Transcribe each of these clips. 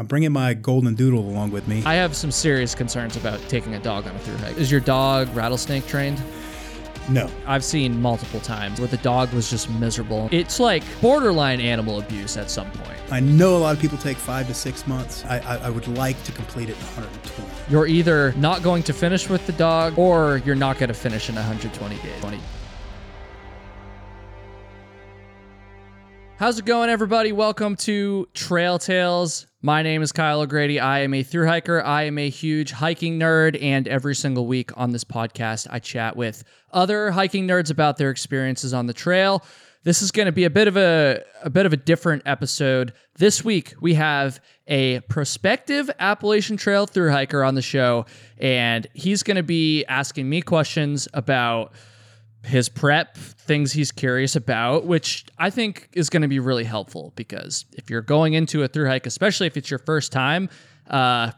I'm bringing my golden doodle along with me. I have some serious concerns about taking a dog on a through hike. Is your dog rattlesnake trained? no, I've seen multiple times where the dog was just miserable. It's like borderline animal abuse at some point. I know a lot of people take five to six months. I, I, I would like to complete it in 120. You're either not going to finish with the dog or you're not going to finish in 120 days. 20. How's it going, everybody? Welcome to Trail Tales. My name is Kyle O'Grady. I am a through hiker. I am a huge hiking nerd, and every single week on this podcast, I chat with other hiking nerds about their experiences on the trail. This is going to be a bit of a a bit of a different episode. This week we have a prospective Appalachian Trail through hiker on the show, and he's going to be asking me questions about his prep, things he's curious about, which I think is going to be really helpful because if you're going into a through hike, especially if it's your first time, uh,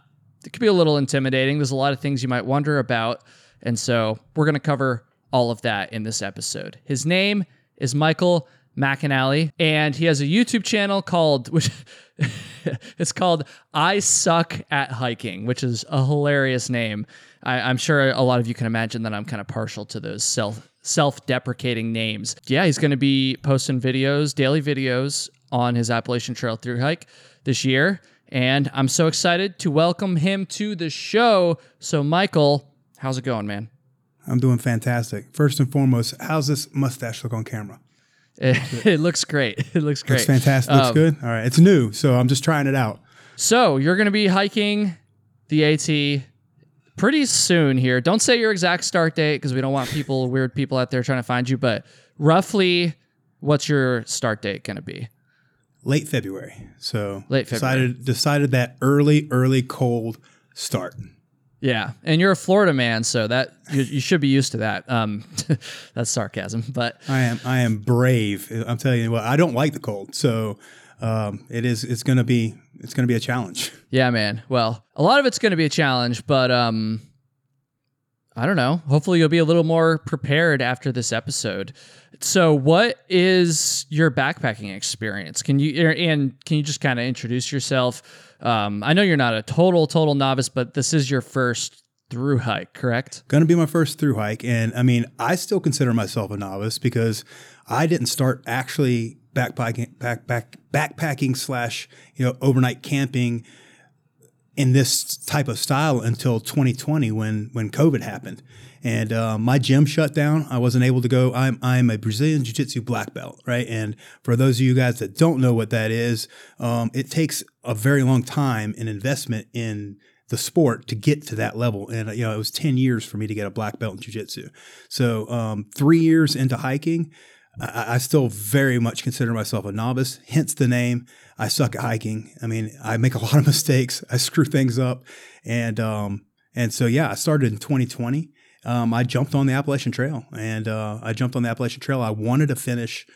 it could be a little intimidating. There's a lot of things you might wonder about. And so we're going to cover all of that in this episode. His name is Michael McInally, and he has a YouTube channel called, which it's called I Suck at Hiking, which is a hilarious name. I, I'm sure a lot of you can imagine that I'm kind of partial to those self self-deprecating names. Yeah, he's going to be posting videos, daily videos on his Appalachian Trail through hike this year, and I'm so excited to welcome him to the show. So, Michael, how's it going, man? I'm doing fantastic. First and foremost, how's this mustache look on camera? It, it looks great. It looks great. Looks fantastic. Looks Um, good. All right. It's new, so I'm just trying it out. So you're going to be hiking the AT pretty soon here. Don't say your exact start date because we don't want people, weird people out there trying to find you. But roughly, what's your start date going to be? Late February. So Late February. decided decided that early, early cold start. Yeah, and you're a Florida man, so that you, you should be used to that. Um, that's sarcasm, but I am I am brave. I'm telling you what, I don't like the cold. So um, it is it's gonna be it's gonna be a challenge. Yeah, man. Well, a lot of it's going to be a challenge, but um I don't know. Hopefully you'll be a little more prepared after this episode. So, what is your backpacking experience? Can you and can you just kind of introduce yourself? Um, I know you're not a total total novice, but this is your first through hike, correct? Going to be my first through hike. And I mean, I still consider myself a novice because I didn't start actually backpacking, back, back, backpacking slash, you know, overnight camping in this type of style until 2020 when, when COVID happened. And uh, my gym shut down. I wasn't able to go. I'm, I'm a Brazilian Jiu Jitsu black belt, right? And for those of you guys that don't know what that is, um, it takes a very long time and investment in the sport to get to that level. And you know, it was ten years for me to get a black belt in Jiu Jitsu. So um, three years into hiking, I, I still very much consider myself a novice. Hence the name. I suck at hiking. I mean, I make a lot of mistakes. I screw things up, and um, and so yeah, I started in 2020. Um, I jumped on the Appalachian Trail, and uh, I jumped on the Appalachian Trail. I wanted to finish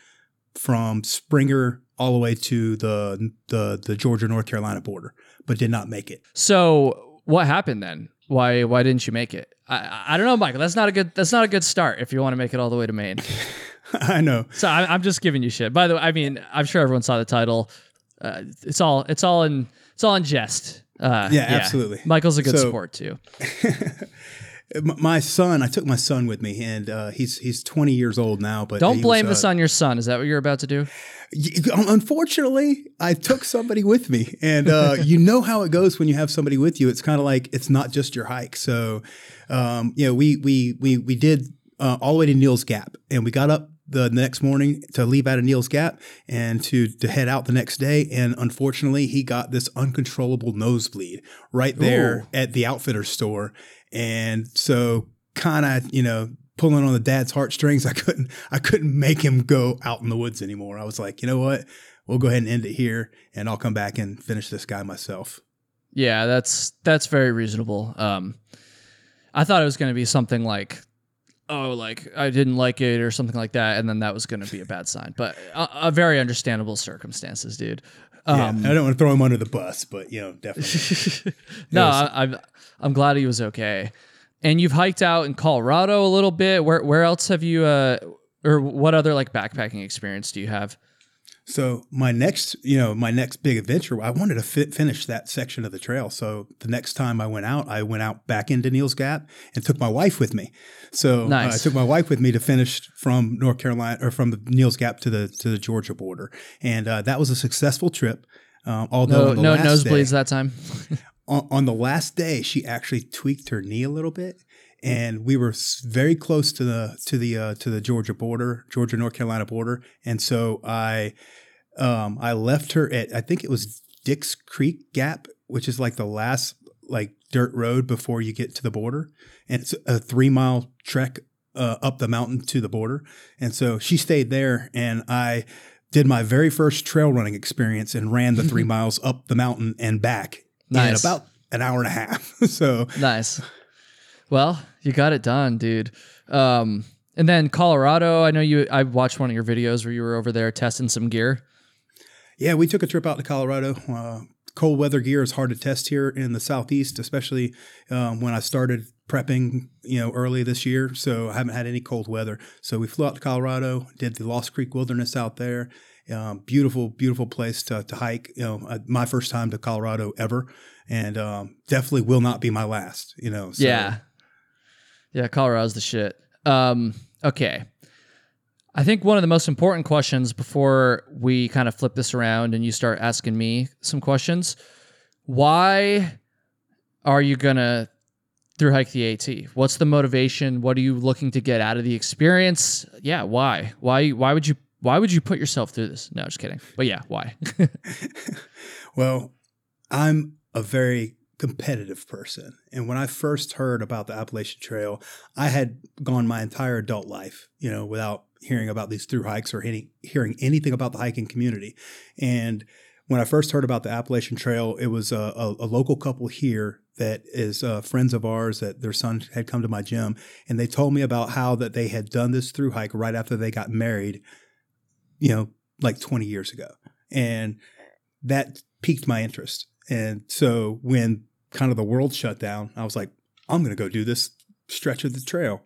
from Springer all the way to the the the Georgia North Carolina border, but did not make it. So, what happened then? Why why didn't you make it? I I- I don't know, Michael. That's not a good that's not a good start if you want to make it all the way to Maine. I know. So I, I'm just giving you shit. By the way, I mean I'm sure everyone saw the title. Uh, it's all it's all in it's all in jest. Uh, Yeah, absolutely. Michael's a good So- sport too. My son, I took my son with me, and uh, he's he's 20 years old now. But Don't blame was, this uh, on your son. Is that what you're about to do? Unfortunately, I took somebody with me, and uh, you know how it goes when you have somebody with you. It's kind of like it's not just your hike. So, um, you know, we we we we did uh, all the way to Neel's Gap, and we got up the next morning to leave out of Neel's Gap and to to head out the next day. And unfortunately, he got this uncontrollable nosebleed right there Ooh. at the outfitter store, and so kind of you know pulling on the dad's heartstrings. I couldn't I couldn't make him go out in the woods anymore. I was like, you know what? We'll go ahead and end it here, and I'll come back and finish this guy myself. Yeah, that's that's very reasonable. Um, I thought it was going to be something like, oh, like I didn't like it or something like that, and then that was going to be a bad sign. But a, a very understandable circumstances, dude. Yeah, Um, I don't want to throw him under the bus, but you know, definitely. no, Yes. I, I'm I'm glad he was okay. And you've hiked out in Colorado a little bit. Where where else have you? Uh, or what other like backpacking experience do you have? So my next, you know, my next big adventure, I wanted to fi- finish that section of the trail. So the next time I went out, I went out back into Neel's Gap and took my wife with me. So uh, I took my wife with me to finish from North Carolina or from the Neel's Gap to the to the Georgia border, and uh, that was a successful trip. Um, although No, no day- nosebleeds that time. on, on the last day, she actually tweaked her knee a little bit, and we were very close to the to the uh, to the Georgia border, Georgia North Carolina border, and so I um, I left her at I think it was Dicks Creek Gap, which is like the last like dirt road before you get to the border, and it's a three mile trek uh, up the mountain to the border, and so she stayed there, and I did my very first trail running experience and ran the three miles up the mountain and back Nice. in about an hour and a half. so nice. Well, you got it done, dude. Um, and then Colorado, I know you. I watched one of your videos where you were over there testing some gear. yeah, we took a trip out to Colorado. Uh, cold weather gear is hard to test here in the southeast, especially um, when I started prepping, you know, early this year. So I haven't had any cold weather. So we flew out to Colorado, did the Lost Creek Wilderness out there. Um, beautiful, beautiful place to, to hike. You know, uh, my first time to Colorado ever, and um, definitely will not be my last. You know, so, Yeah. Yeah, Colorado's the shit. Um, okay. I think one of the most important questions before we kind of flip this around and you start asking me some questions, why are you gonna through hike the AT? What's the motivation? What are you looking to get out of the experience? Yeah, why? Why why would you why would you put yourself through this? No, just kidding. But yeah, why? Well, I'm a very competitive person. And when I first heard about the Appalachian Trail, I had gone my entire adult life, you know, without hearing about these through hikes or any, hearing anything about the hiking community. And when I first heard about the Appalachian Trail, it was a, a, a local couple here that is uh, friends of ours that their son had come to my gym, and they told me about how that they had done this through hike right after they got married, you know, like 20 years ago, and that piqued my interest. And so when kind of the world shut down, I was like, I'm going to go do this stretch of the trail.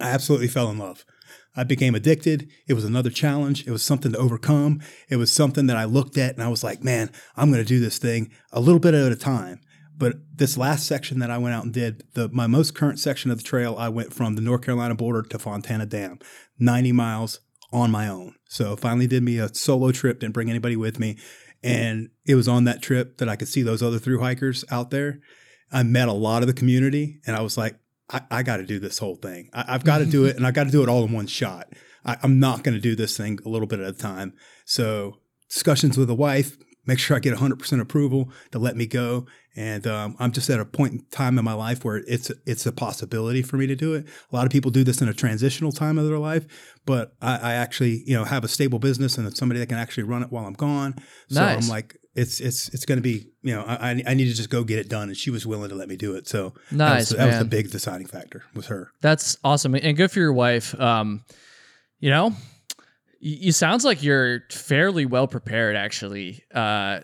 I absolutely fell in love. I became addicted. It was another challenge. It was something to overcome. It was something that I looked at and I was like, man, I'm going to do this thing a little bit at a time. But this last section that I went out and did, the my most current section of the trail, I went from the North Carolina border to Fontana Dam, 90 miles on my own. So finally did me a solo trip, didn't bring anybody with me. And it was on that trip that I could see those other through hikers out there. I met a lot of the community and I was like, I, I got to do this whole thing. I, I've got to do it and I got to do it all in one shot. I, I'm not going to do this thing a little bit at a time. So discussions with the wife, make sure I get 100% approval to let me go. And um, I'm just at a point in time in my life where it's it's a possibility for me to do it. A lot of people do this in a transitional time of their life, but I, I actually you know have a stable business and somebody that can actually run it while I'm gone. So Nice. I'm like, it's it's it's going to be you know I I need to just go get it done, and she was willing to let me do it. So that Nice, was, that was the big deciding factor with her. That's awesome and good for your wife. Um, you know, you, sounds like you're fairly well prepared actually. Uh,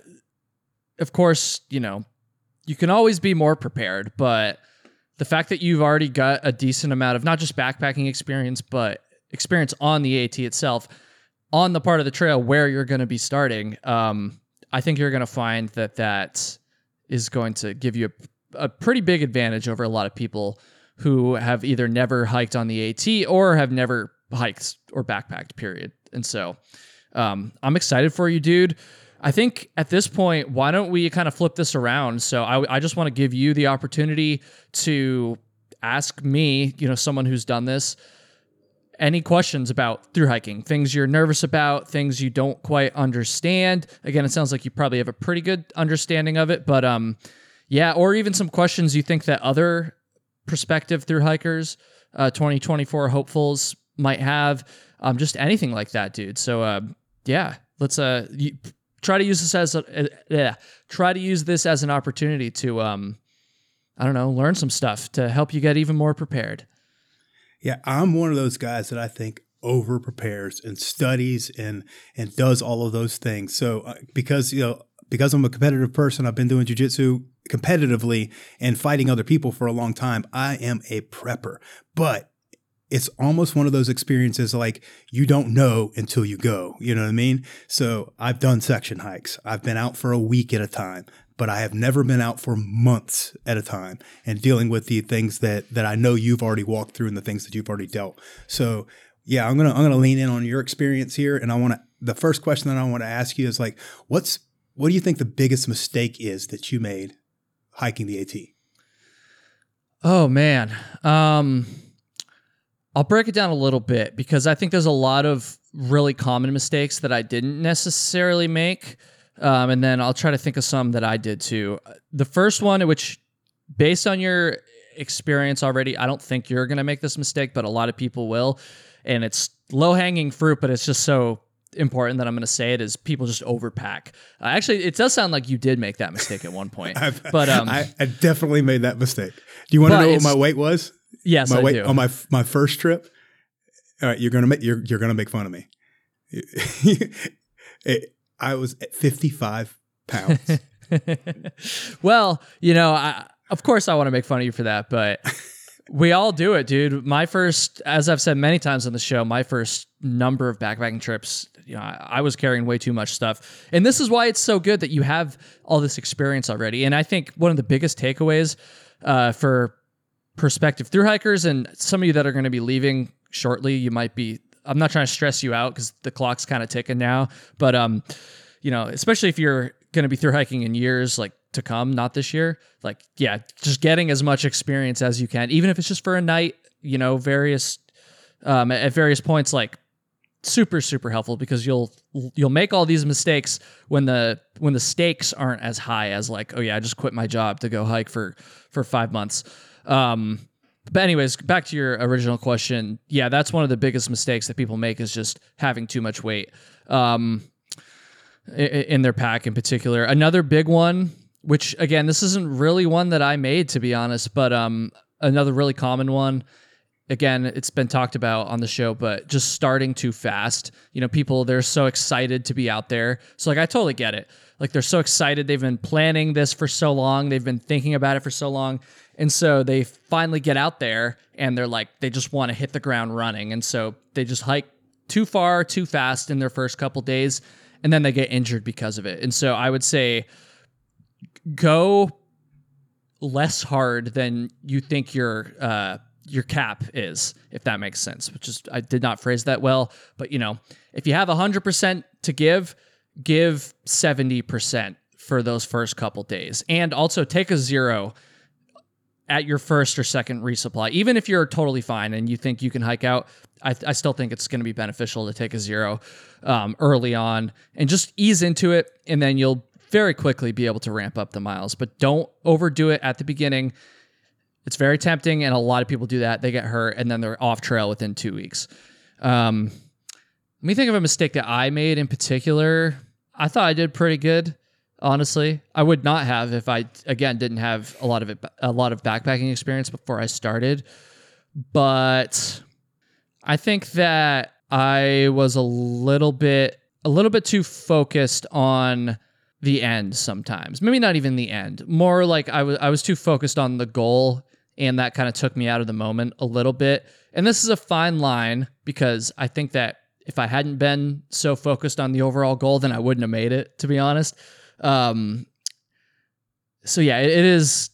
of course, you know, you can always be more prepared, but the fact that you've already got a decent amount of not just backpacking experience, but experience on the AT itself, on the part of the trail where you're going to be starting, um, I think you're going to find that that is going to give you a, a pretty big advantage over a lot of people who have either never hiked on the AT or have never hiked or backpacked, period. And so um, I'm excited for you, dude. I think at this point, why don't we kind of flip this around? So I, I just want to give you the opportunity to ask me, you know, someone who's done this, any questions about through hiking, things you're nervous about, things you don't quite understand. Again, it sounds like you probably have a pretty good understanding of it, but um, yeah, or even some questions you think that other prospective through hikers, uh, 2024 hopefuls might have, um, just anything like that, dude. So uh, yeah, let's uh, you, try to use this as a uh, yeah, try to use this as an opportunity to um, I don't know, learn some stuff to help you get even more prepared. Yeah, I'm one of those guys that I think over prepares and studies and and does all of those things. So uh, because you know because I'm a competitive person, I've been doing jujitsu competitively and fighting other people for a long time. I am a prepper, but it's almost one of those experiences like you don't know until you go. You know what I mean? So I've done section hikes. I've been out for a week at a time, but I have never been out for months at a time and dealing with the things that that I know you've already walked through and the things that you've already dealt. So yeah, I'm gonna I'm gonna lean in on your experience here, and I want to. The first question that I want to ask you is like, what's what do you think the biggest mistake is that you made hiking the AT? Oh man. Um I'll break it down a little bit because I think there's a lot of really common mistakes that I didn't necessarily make. Um, and then I'll try to think of some that I did too. The first one, which based on your experience already, I don't think you're going to make this mistake, but a lot of people will. And it's low hanging fruit, but it's just so important that I'm going to say it is people just overpack. Uh, actually, it does sound like you did make that mistake at one point. but um, I, I definitely made that mistake. Do you want to know what my weight was? Yes, my I weight do. on my my first trip. All right, you're gonna make you're you're gonna make fun of me. It- I was at 55 pounds. well, you know, I, of course I want to make fun of you for that, but we all do it, dude. My first, as I've said many times on the show, my first number of backpacking trips, you know, I, I was carrying way too much stuff. And this is why it's so good that you have all this experience already. And I think one of the biggest takeaways uh, for prospective through hikers and some of you that are going to be leaving shortly, you might be. I'm not trying to stress you out because the clock's kind of ticking now, but um, you know, especially if you're going to be through hiking in years like to come, not this year. Like, yeah, just getting as much experience as you can, even if it's just for a night. You know, various um, at various points, like super super helpful because you'll you'll make all these mistakes when the when the stakes aren't as high as like oh yeah I just quit my job to go hike for for five months. Um, but anyways, back to your original question. Yeah, that's one of the biggest mistakes that people make is just having too much weight um, in their pack in particular. Another big one, which again, this isn't really one that I made to be honest, but um, another really common one. Again, it's been talked about on the show, but just starting too fast. You know, people they're so excited to be out there. So like, I totally get it. Like they're so excited. They've been planning this for so long. They've been thinking about it for so long. And so they finally get out there and they're like, they just want to hit the ground running. And so they just hike too far, too fast in their first couple days. And then they get injured because of it. And so I would say go less hard than you think your uh, your cap is, if that makes sense. Which is I did not phrase that well, but you know, if you have hundred percent to give, give seventy percent for those first couple days, and also take a zero at your first or second resupply. Even if you're totally fine and you think you can hike out, I, I still think it's going to be beneficial to take a zero um, early on and just ease into it, and then you'll very quickly be able to ramp up the miles. But don't overdo it at the beginning. It's very tempting, and a lot of people do that. They get hurt, and then they're off trail within two weeks. Um, let me think of a mistake that I made in particular. I thought I did pretty good, honestly. I would not have if I again didn't have a lot of it, a lot of backpacking experience before I started. But I think that I was a little bit a little bit too focused on the end sometimes. Maybe not even the end. More like I was I was too focused on the goal and that kind of took me out of the moment a little bit. And this is a fine line because I think that if I hadn't been so focused on the overall goal, then I wouldn't have made it, to be honest. Um, so yeah, it, it is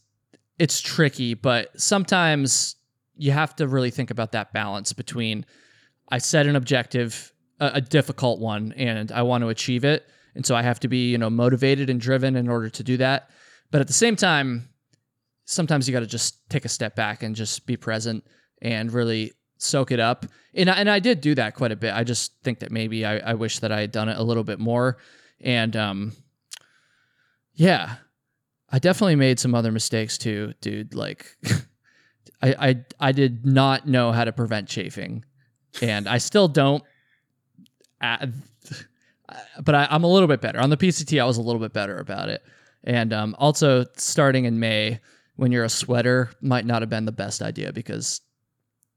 it's tricky, but sometimes you have to really think about that balance between I set an objective, a, a difficult one, and I want to achieve it. And so I have to be, you know, motivated and driven in order to do that. But at the same time, sometimes you got to just take a step back and just be present and really soak it up. And I, and I did do that quite a bit. I just think that maybe I, I wish that I had done it a little bit more. And um, yeah, I definitely made some other mistakes too, dude. Like, I, I I did not know how to prevent chafing, and I still don't. But I, I'm a little bit better on the PCT. I was a little bit better about it, and um, also starting in May when you're a sweater might not have been the best idea because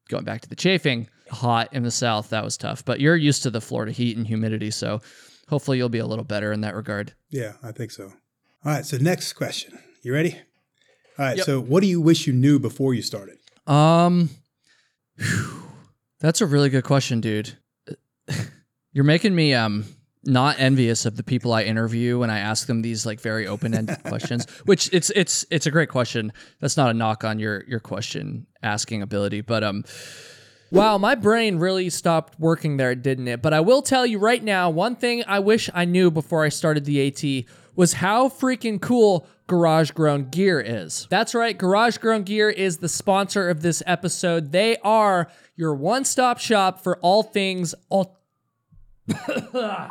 going back to the chafing, hot in the south that was tough. But you're used to the Florida heat and humidity, so hopefully you'll be a little better in that regard. Yeah, I think so. All right, so next question. You ready? All right, Yep. so what do you wish you knew before you started? Um, whew. That's a really good question, dude. You're making me um not envious of the people I interview when I ask them these like very open-ended questions. Which it's it's it's a great question. That's not a knock on your your question asking ability, but um Wow, my brain really stopped working there, didn't it? But I will tell you right now, one thing I wish I knew before I started the AT was how freaking cool Garage Grown Gear is. That's right, Garage Grown Gear is the sponsor of this episode. They are your one-stop shop for all things all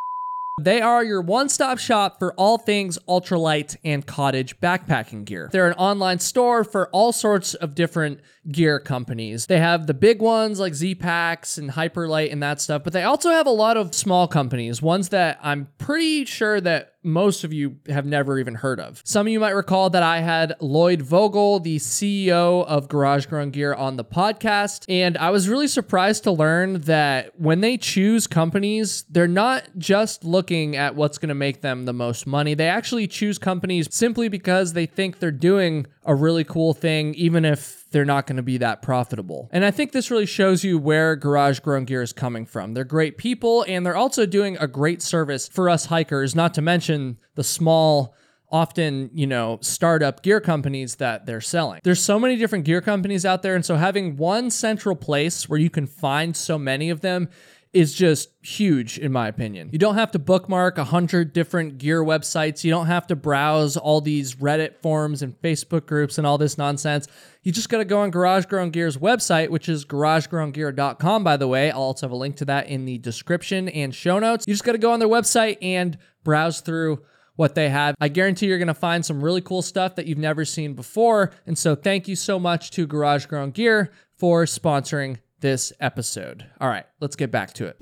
They are your one stop shop for all things ultralight and cottage backpacking gear. They're an online store for all sorts of different gear companies. They have the big ones like Z Packs and Hyperlite and that stuff, but they also have a lot of small companies, ones that I'm pretty sure that most of you have never even heard of. Some of you might recall that I had Lloyd Vogel, the CEO of Garage Grown Gear, on the podcast, and I was really surprised to learn that when they choose companies, they're not just looking at what's going to make them the most money. They actually choose companies simply because they think they're doing a really cool thing, even if they're not going to be that profitable. And I think this really shows you where Garage Grown Gear is coming from. They're great people and they're also doing a great service for us hikers, not to mention the small often, you know, startup gear companies that they're selling. There's so many different gear companies out there and so having one central place where you can find so many of them is just huge in my opinion. You don't have to bookmark a hundred different gear websites. You don't have to browse all these Reddit forums and Facebook groups and all this nonsense. You just got to go on Garage Grown Gear's website, which is garagegrowngear.com, by the way. I'll also have a link to that in the description and show notes. You just got to go on their website and browse through what they have. I guarantee you're going to find some really cool stuff that you've never seen before. And so thank you so much to Garage Grown Gear for sponsoring this episode. All right, let's get back to it.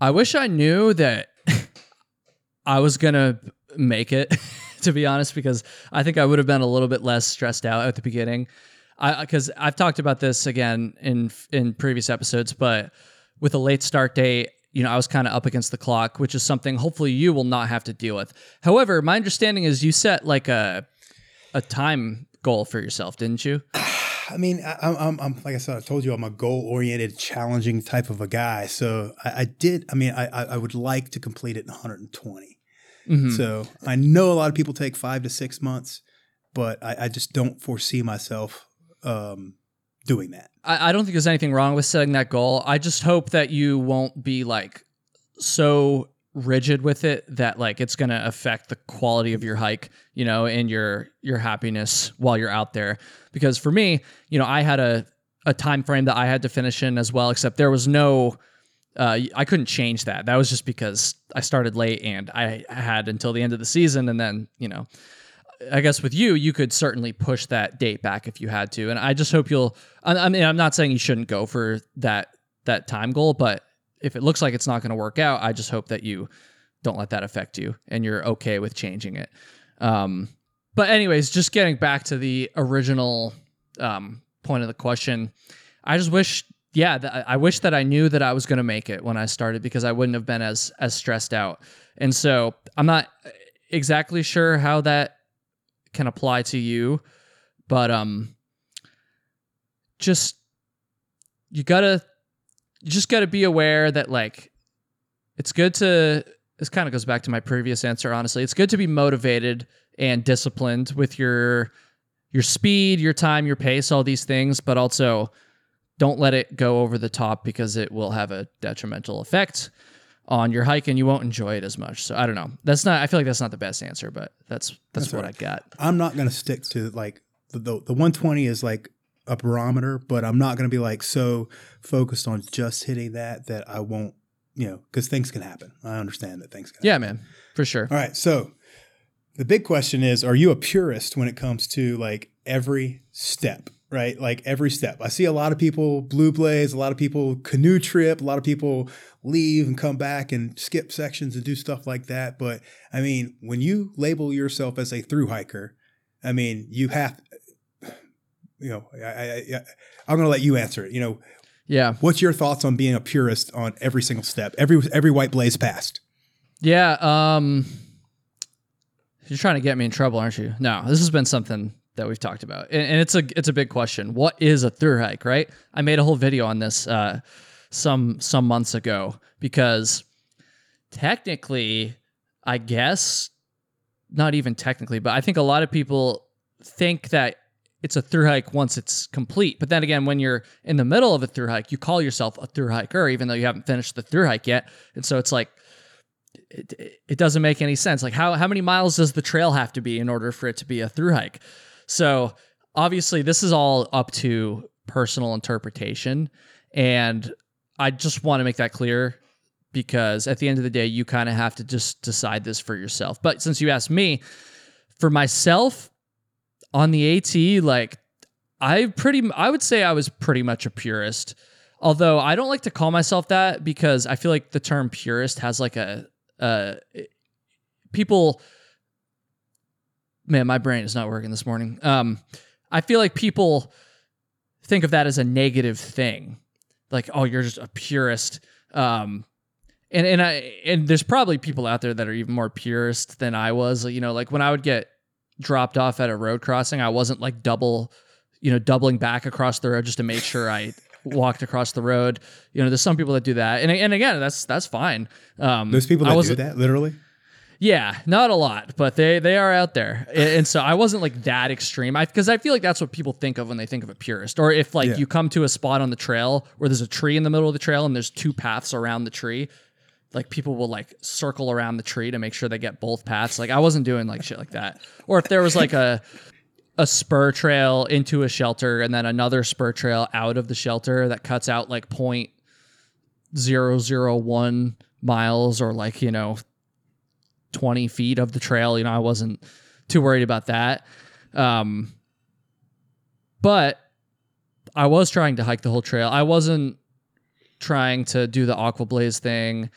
I wish I knew that I was going to make it, to be honest, because I think I would have been a little bit less stressed out at the beginning. I because I've talked about this again in in previous episodes, but with a late start date, you know, I was kind of up against the clock, which is something hopefully you will not have to deal with. However, my understanding is you set like a a time goal for yourself, didn't you? I mean, I, I'm, I'm, like I said, I told you, I'm a goal oriented, challenging type of a guy. So I, I did. I mean, I, I would like to complete it in 120. Mm-hmm. So I know a lot of people take five to six months, but I, I just don't foresee myself um, doing that. I, I don't think there's anything wrong with setting that goal. I just hope that you won't be like so rigid with it that like it's going to affect the quality of your hike you know and your your happiness while you're out there because for me you know i had a a time frame that i had to finish in as well except there was no uh, i couldn't change that that was just because i started late and i had until the end of the season and then you know I guess with you, you could certainly push that date back if you had to, and I just hope you'll. I mean, I'm not saying you shouldn't go for that that time goal, but if it looks like it's not going to work out, I just hope that you don't let that affect you and you're okay with changing it. Um, but anyways, just getting back to the original um, point of the question, I just wish, yeah, th- I wish that I knew that I was going to make it when I started because I wouldn't have been as as stressed out. And so I'm not exactly sure how that can apply to you, but um, just you gotta you just got to be aware that like it's good to this kind of goes back to my previous answer honestly. It's good to be motivated and disciplined with your your speed your time your pace all these things but also don't let it go over the top because it will have a detrimental effect on your hike and you won't enjoy it as much. So i don't know. That's not i feel like that's not the best answer but that's that's, that's what right. i got. I'm not going to stick to like the, the, the 120 is like a barometer, but I'm not going to be like so focused on just hitting that that I won't, you know, because things can happen. I understand that things can yeah, happen. man, for sure. All right. So the big question is are you a purist when it comes to like every step? Right, like every step. I see a lot of people blue blaze, a lot of people canoe trip, a lot of people leave and come back and skip sections and do stuff like that. But I mean, when you label yourself as a through hiker, I mean, you have you know, I, I, I I'm going to let you answer it. You know, yeah. What's your thoughts on being a purist on every single step, every every white blaze passed? Yeah. Um, you're trying to get me in trouble, aren't you? No, this has been something that we've talked about, and, and it's a it's a big question. What is a through hike, right? I made a whole video on this uh, some some months ago because technically, I guess not even technically, but I think a lot of people think that it's a through hike once it's complete. But then again, when you're in the middle of a through hike, you call yourself a through hiker, even though you haven't finished the through hike yet. And so it's like, it, it doesn't make any sense. Like, how, how many miles does the trail have to be in order for it to be a through hike? So obviously, this is all up to personal interpretation. And I just want to make that clear because at the end of the day, you kind of have to just decide this for yourself. But since you asked me, for myself on the AT, like I pretty, I would say I was pretty much a purist. Although I don't like to call myself that because I feel like the term purist has like a, uh, people, man, my brain is not working this morning. Um, I feel like people think of that as a negative thing, like oh, you're just a purist. Um, and and I and there's probably people out there that are even more purist than I was. You know, like when I would get dropped off at a road crossing, I wasn't like double, you know, doubling back across the road just to make sure I walked across the road. You know, there's some people that do that, and and again, that's that's fine. Um, Those people that do that literally. Yeah, not a lot, but they they are out there, and, and so I wasn't like that extreme. I because I feel like that's what people think of when they think of a purist. Or if like Yeah. you come to a spot on the trail where there's a tree in the middle of the trail and there's two paths around the tree, like people will like circle around the tree to make sure they get both paths. Like I wasn't doing like shit like that. Or if there was like a a spur trail into a shelter and then another spur trail out of the shelter that cuts out like point zero zero one miles or like you know 20 feet of the trail you know i wasn't too worried about that um but i was trying to hike the whole trail i wasn't trying to do the aqua blaze thing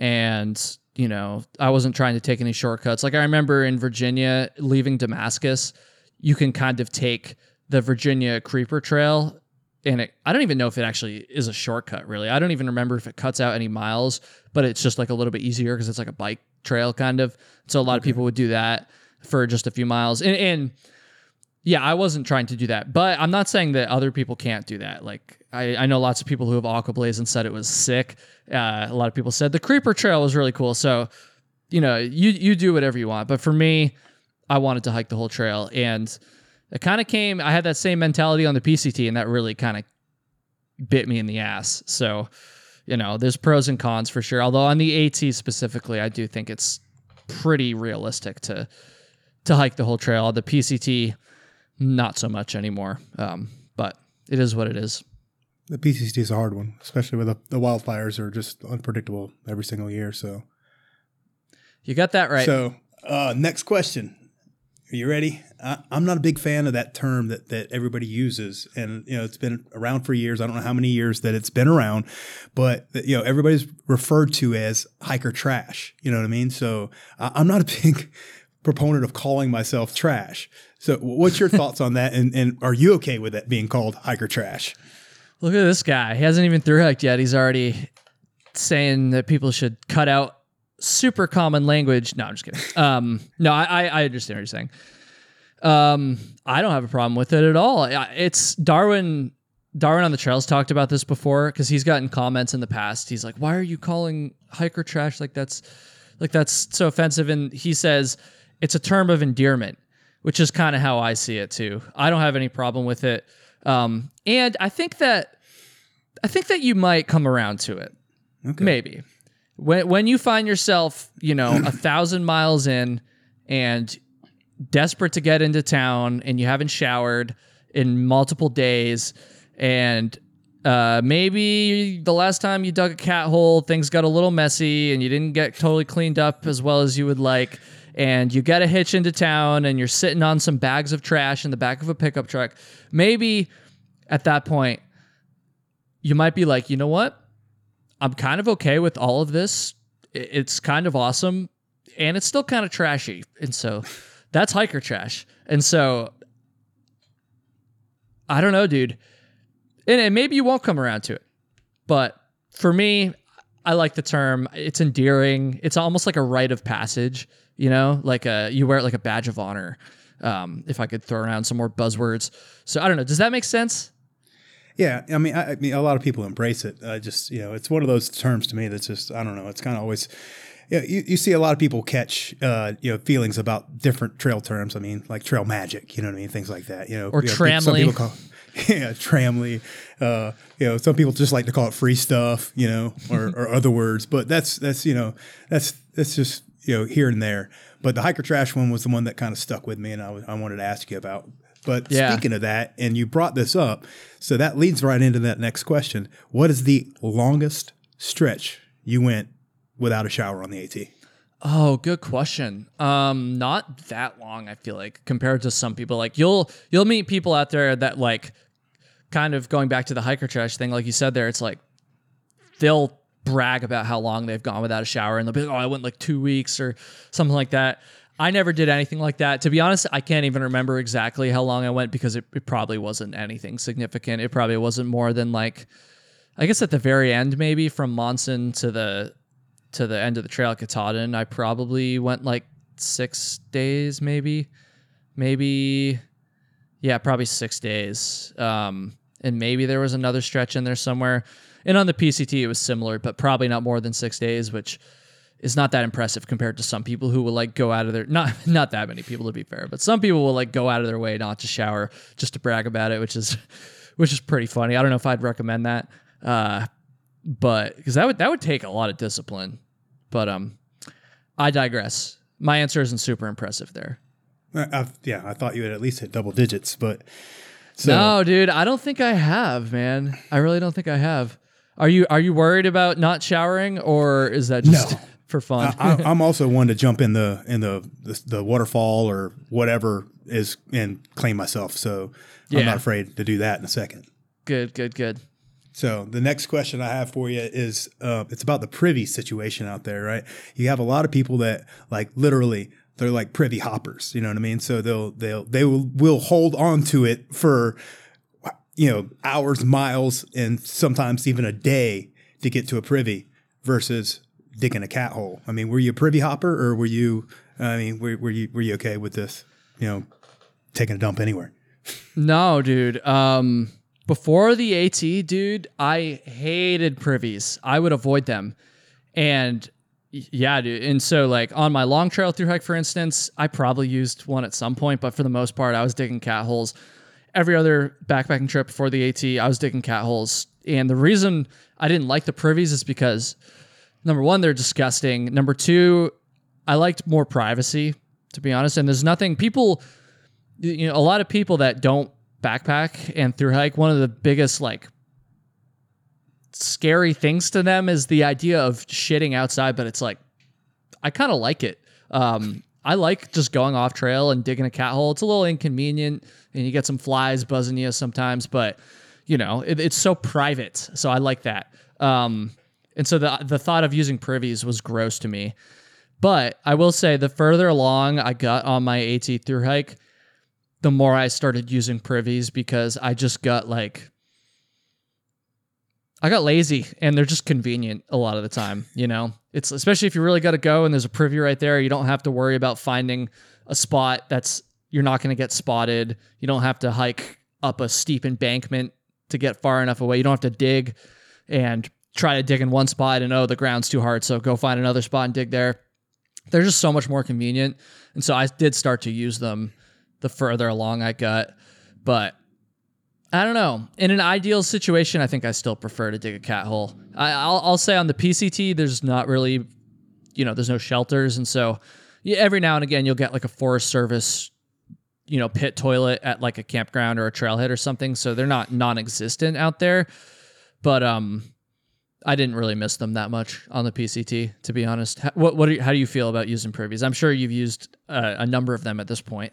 and you know i wasn't trying to take any shortcuts. Like i remember in virginia leaving damascus you can kind of take the virginia creeper trail and it, i don't even know if it actually is a shortcut really. I don't even remember if it cuts out any miles but it's just like a little bit easier because it's like a bike trail kind of. So a lot of people would do that for just a few miles. And, and yeah, I wasn't trying to do that, but I'm not saying that other people can't do that. Like I, I know lots of people who have aquablaze and said it was sick. Uh, a lot of people said the creeper trail was really cool. So, you know, you you do whatever you want. But for me, I wanted to hike the whole trail, and it kind of came. I had that same mentality on the PCT, and that really kind of bit me in the ass. So, you know, there's pros and cons for sure. Although on the AT specifically, I do think it's pretty realistic to to hike the whole trail. The PCT, not so much anymore. Um, but it is what it is. The PCT is a hard one, especially with the, the wildfires are just unpredictable every single year. So, You got that right. so uh, next question. Are you ready? I, I'm not a big fan of that term that that everybody uses, and you know it's been around for years. I don't know how many years that it's been around, but you know everybody's referred to as hiker trash. You know what I mean? So I, I'm not a big proponent of calling myself trash. So what's your thoughts on that? And and are you okay with that being called hiker trash? Look at this guy. He hasn't even through hiked yet. He's already saying that people should cut out super common language. No, I'm just kidding. Um, no, I, I I understand what you're saying. Um, I don't have a problem with it at all. It's Darwin. Darwin on the trails talked about this before because he's gotten comments in the past. He's like, "Why are you calling hiker trash like that's like that's so offensive?" And he says it's a term of endearment, which is kind of how I see it too. I don't have any problem with it, um, and I think that I think that you might come around to it. Okay. Maybe when when you find yourself, you know, a thousand miles in and desperate to get into town, and you haven't showered in multiple days, and uh, maybe the last time you dug a cat hole, things got a little messy, and you didn't get totally cleaned up as well as you would like. And you get a hitch into town, and you're sitting on some bags of trash in the back of a pickup truck. Maybe at that point, you might be like, you know what? I'm kind of okay with all of this. It's kind of awesome, and it's still kind of trashy. And so that's hiker trash. And so I don't know, dude. And, and maybe you won't come around to it. But for me, I like the term. It's endearing. It's almost like a rite of passage, you know, like a you wear it like a badge of honor. Um, if I could throw around some more buzzwords. So I don't know. Does that make sense? Yeah, I mean, I, I mean, a lot of people embrace it. I just, you know, it's one of those terms to me that's just, I don't know. It's kind of always, yeah, you, you see a lot of people catch, uh, you know, feelings about different trail terms. I mean, like trail magic, you know what I mean, things like that. You know, Or you know, pe- some tramly. people call, yeah, tramly. Uh, you know, some people just like to call it free stuff, you know, or, or other words. But that's that's you know, that's that's just you know here and there. But the hiker trash one was the one that kind of stuck with me, and I, I wanted to ask you about. But Yeah. speaking of that, and you brought this up, so that leads right into that next question. What is the longest stretch you went without a shower on the AT? Oh, good question. Um, not that long. I feel like compared to some people, like you'll you'll meet people out there that like, kind of going back to the hiker trash thing, like you said there. It's like they'll brag about how long they've gone without a shower, and they'll be like, "Oh, I went like two weeks or something like that." I never did anything like that. To be honest, I can't even remember exactly how long I went because it, it probably wasn't anything significant. It probably wasn't more than like, I guess at the very end, maybe from Monson to the to the end of the trail at Katahdin, I probably went like six days, maybe, maybe, yeah, probably six days. Um, and maybe there was another stretch in there somewhere. And on the PCT, it was similar, but probably not more than six days, which is not that impressive compared to some people who will like go out of their not not that many people to be fair, but some people will like go out of their way not to shower just to brag about it, which is which is pretty funny. I don't know if I'd recommend that. Uh, but because that would that would take a lot of discipline. But um, I digress. My answer isn't super impressive there. I, I've, yeah, I thought you had at least hit double digits, but so no, dude, I don't think I have, man. I really don't think I have. Are you are you worried about not showering, or is that just No. for fun? I, I'm also one to jump in the in the the, the waterfall or whatever is and claim myself. So Yeah. I'm not afraid to do that in a second. good, good, good. So the next question I have for you is uh, it's about the privy situation out there, right? You have a lot of people that like literally they're like privy hoppers, you know what I mean? So they'll they'll they will will hold on to it for you know hours, miles, and sometimes even a day to get to a privy versus digging a cat hole. I mean, were you a privy hopper or were you? I mean, were, were you were you okay with this? You know, taking a dump anywhere? No, dude. Um, before the AT, dude, I hated privies. I would avoid them, and yeah, dude. And so, like on my long trail through hike, for instance, I probably used one at some point, but for the most part, I was digging cat holes. Every other backpacking trip before the AT, I was digging cat holes, and the reason I didn't like the privies is because number one, they're disgusting. Number two, I liked more privacy, to be honest. And there's nothing people you know a lot of people that don't backpack and through hike one of the biggest like scary things to them is the idea of shitting outside but it's like i kind of like it. Um i like just going off trail and digging a cat hole. It's a little inconvenient and you get some flies buzzing you sometimes but you know it, it's so private so i like that. Um and so the the thought of using privies was gross to me. But I will say the further along I got on my AT through hike, the more I started using privies because I just got like I got lazy and they're just convenient a lot of the time, you know. It's especially if you really got to go and there's a privy right there, you don't have to worry about finding a spot that's you're not going to get spotted. You don't have to hike up a steep embankment to get far enough away. You don't have to dig and try to dig in one spot and oh the ground's too hard, so go find another spot and dig there they're just so much more convenient. And so I did start to use them the further along I got. But I don't know. In an ideal situation, I think I still prefer to dig a cat hole. I, I'll, I'll say on the PCT, there's not really, you know, there's no shelters. And so yeah, every now and again, you'll get like a Forest Service, you know, pit toilet at like a campground or a trailhead or something. So they're not non existent out there. But, um, I didn't really miss them that much on the PCT, to be honest. How, what, what, are you, how do you feel about using privies? I'm sure you've used uh, a number of them at this point.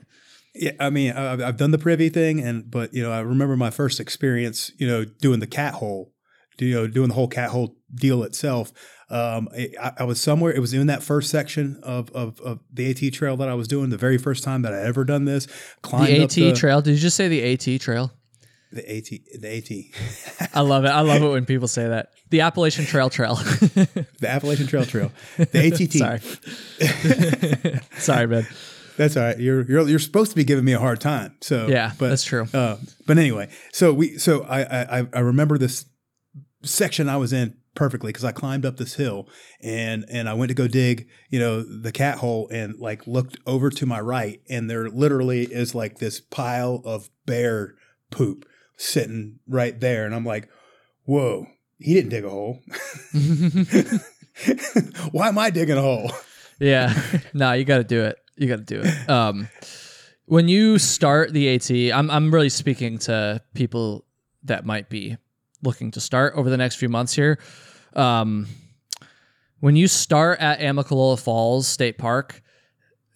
Yeah, I mean, I've, I've done the privy thing, and but you know, I remember my first experience, you know, doing the cat hole, you know, doing the whole cat hole deal itself. Um, I, I was somewhere. It was in that first section of, of of the AT trail that I was doing. The very first time that I ever done this, climbed The AT the, trail. Did you just say the AT trail? the AT, the AT, I love it. I love it when people say that. The Appalachian Trail Trail. the Appalachian Trail Trail, the ATT. Sorry. Sorry, man. That's all right. You're you're you're supposed to be giving me a hard time. So Yeah, but, that's true. Uh, but anyway, so we so I I I remember this section I was in perfectly because I climbed up this hill and and I went to go dig you know the cat hole and like looked over to my right and there literally is like this pile of bear poop sitting right there and I'm like, whoa, he didn't dig a hole. Why am I digging a hole? Yeah. no, you got to do it. You got to do it. Um, when you start the AT, I'm I'm really speaking to people that might be looking to start over the next few months here. Um, when you start at Amicalola Falls State Park,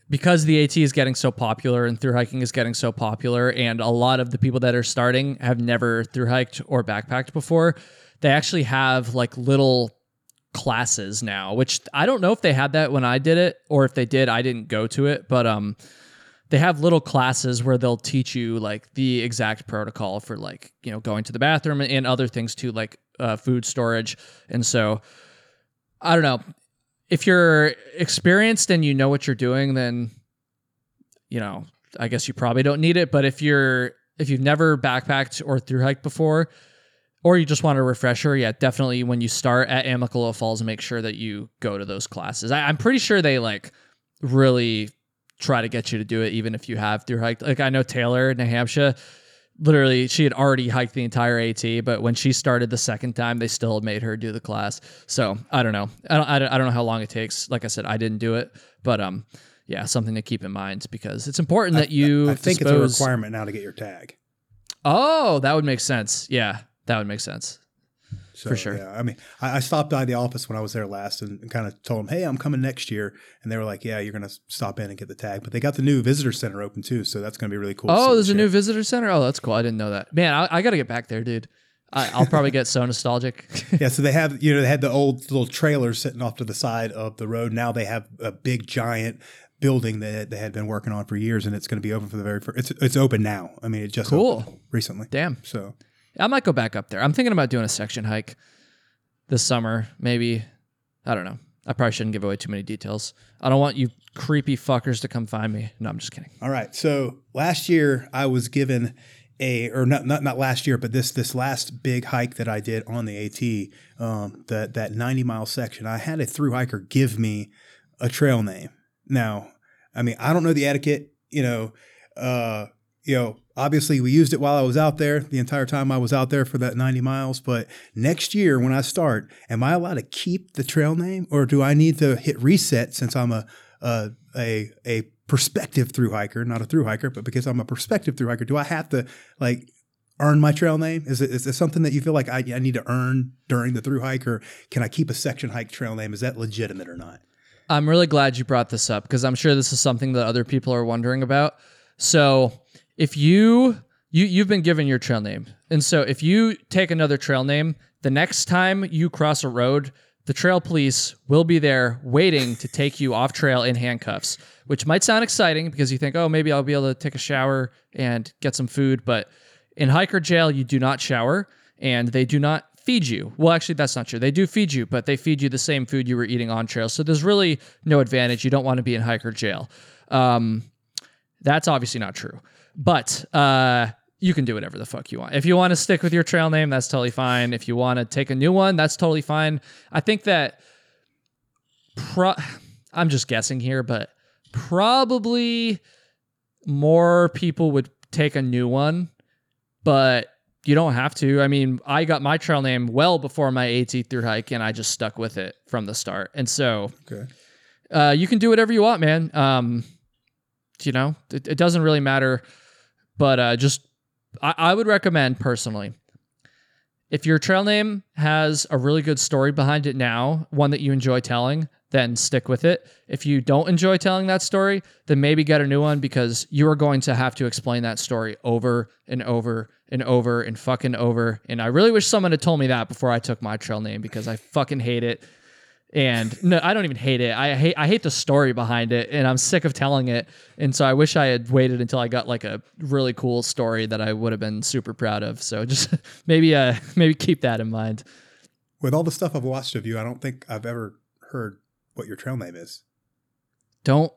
because the AT is getting so popular and through hiking is getting so popular, and a lot of the people that are starting have never through hiked or backpacked before, they actually have like little classes now, which I don't know if they had that when I did it or if they did, I didn't go to it, but um they have little classes where they'll teach you like the exact protocol for like, you know, going to the bathroom and other things too like uh, food storage. And so I don't know. If you're experienced and you know what you're doing, then you know, I guess you probably don't need it, but if you're if you've never backpacked or through hiked before, or you just want a refresher, yeah, definitely when you start at Amicalola Falls, make sure that you go to those classes. I, I'm pretty sure they like really try to get you to do it, even if you have through hiked. Like I know Taylor, in New Hampshire, literally she had already hiked the entire AT, but when she started the second time, they still made her do the class. So I don't know. I don't. I don't, I don't know how long it takes. Like I said, I didn't do it, but um, yeah, something to keep in mind because it's important that you. I think dispose- it's a requirement now to get your tag. Oh, that would make sense. Yeah, that would make sense. So, For sure. Yeah, I mean, I, I stopped by the office when I was there last and, and kind of told them, "Hey, I'm coming next year," and they were like, "Yeah, you're going to stop in and get the tag." But they got the new visitor center open too, so that's going to be really cool. Oh, the there's a new visitor center. Oh, that's cool. I didn't know that. Man, I, I got to get back there, dude. I, I'll probably get so nostalgic. yeah, so they have you know they had the old little trailers sitting off to the side of the road. Now they have a big giant building that they had been working on for years, and it's going to be open for the very first. It's it's open now. I mean, it just Cool. opened recently. Damn. So I might go back up there. I'm thinking about doing a section hike this summer. Maybe. I don't know. I probably shouldn't give away too many details. I don't want you creepy fuckers to come find me. No, I'm just kidding. All right. So last year I was given a, or not not not last year, but this this last big hike that I did on the AT, um, that that 90 mile section. I had a through hiker give me a trail name. Now, I mean, I don't know the etiquette. You know, uh, you know, obviously we used it while I was out there the entire time I was out there for that 90 miles. But next year when I start, am I allowed to keep the trail name, or do I need to hit reset since I'm a a a, a prospective through hiker, not a through hiker, but because I'm a prospective through hiker, do I have to like earn my trail name? Is it is it something that you feel like I, I need to earn during the through hike, or can I keep a section hike trail name? Is that legitimate or not? I'm really glad you brought this up because I'm sure this is something that other people are wondering about. So, if you you you've been given your trail name, and so if you take another trail name, the next time you cross a road, the trail police will be there waiting to take you off trail in handcuffs. Which might sound exciting because you think, oh, maybe I'll be able to take a shower and get some food, but in hiker jail, you do not shower and they do not feed you. Well, actually, that's not true. They do feed you, but they feed you the same food you were eating on trail. So there's really no advantage. You don't want to be in hiker jail. Um, that's obviously not true. But uh, you can do whatever the fuck you want. If you want to stick with your trail name, that's totally fine. If you want to take a new one, that's totally fine. I think that pro- I'm just guessing here, but probably more people would take a new one, but you don't have to. I mean, I got my trail name well before my AT through hike, and I just stuck with it from the start. And so Okay. uh, you can do whatever you want, man. Um, you know, it, it doesn't really matter. But uh, just, I, I would recommend personally, if your trail name has a really good story behind it now, one that you enjoy telling, then stick with it. If you don't enjoy telling that story, then maybe get a new one because you are going to have to explain that story over and over and over and fucking over. And I really wish someone had told me that before I took my trail name because I fucking hate it. And no, I don't even hate it. I hate I hate the story behind it, and I'm sick of telling it. And so I wish I had waited until I got like a really cool story that I would have been super proud of. So just maybe uh maybe keep that in mind. With all the stuff I've watched of you, I don't think I've ever heard what your trail name is. Don't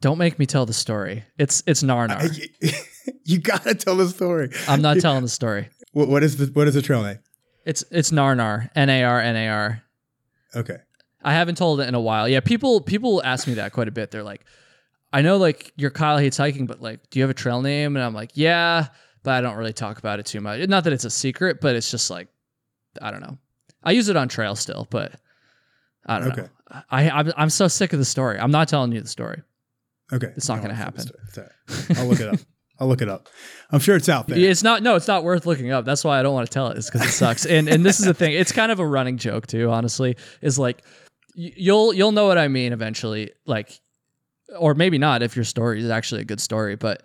Don't make me tell the story. It's it's Narnar. you gotta tell the story. I'm not telling the story. What, what is the what is the trail name? It's it's Narnar. N A R N A R. Okay. I haven't told it in a while. Yeah, people people ask me that quite a bit. They're like, I know like your Kyle hates hiking, but like, do you have a trail name? And I'm like, yeah, but I don't really talk about it too much. Not that it's a secret, but it's just like, I don't know. I use it on trail still, but I don't Okay. know. I I'm, I'm so sick of the story. I'm not telling you the story. Okay. It's not No, happen. it's all right. I'll look it up. I'll look it up. I'm sure it's out there. It's not. No, it's not worth looking up. That's why I don't want to tell it. It's because it sucks. and and this is the thing. It's kind of a running joke too. Honestly, is like you'll you'll know what I mean eventually. Like, or maybe not if your story is actually a good story. But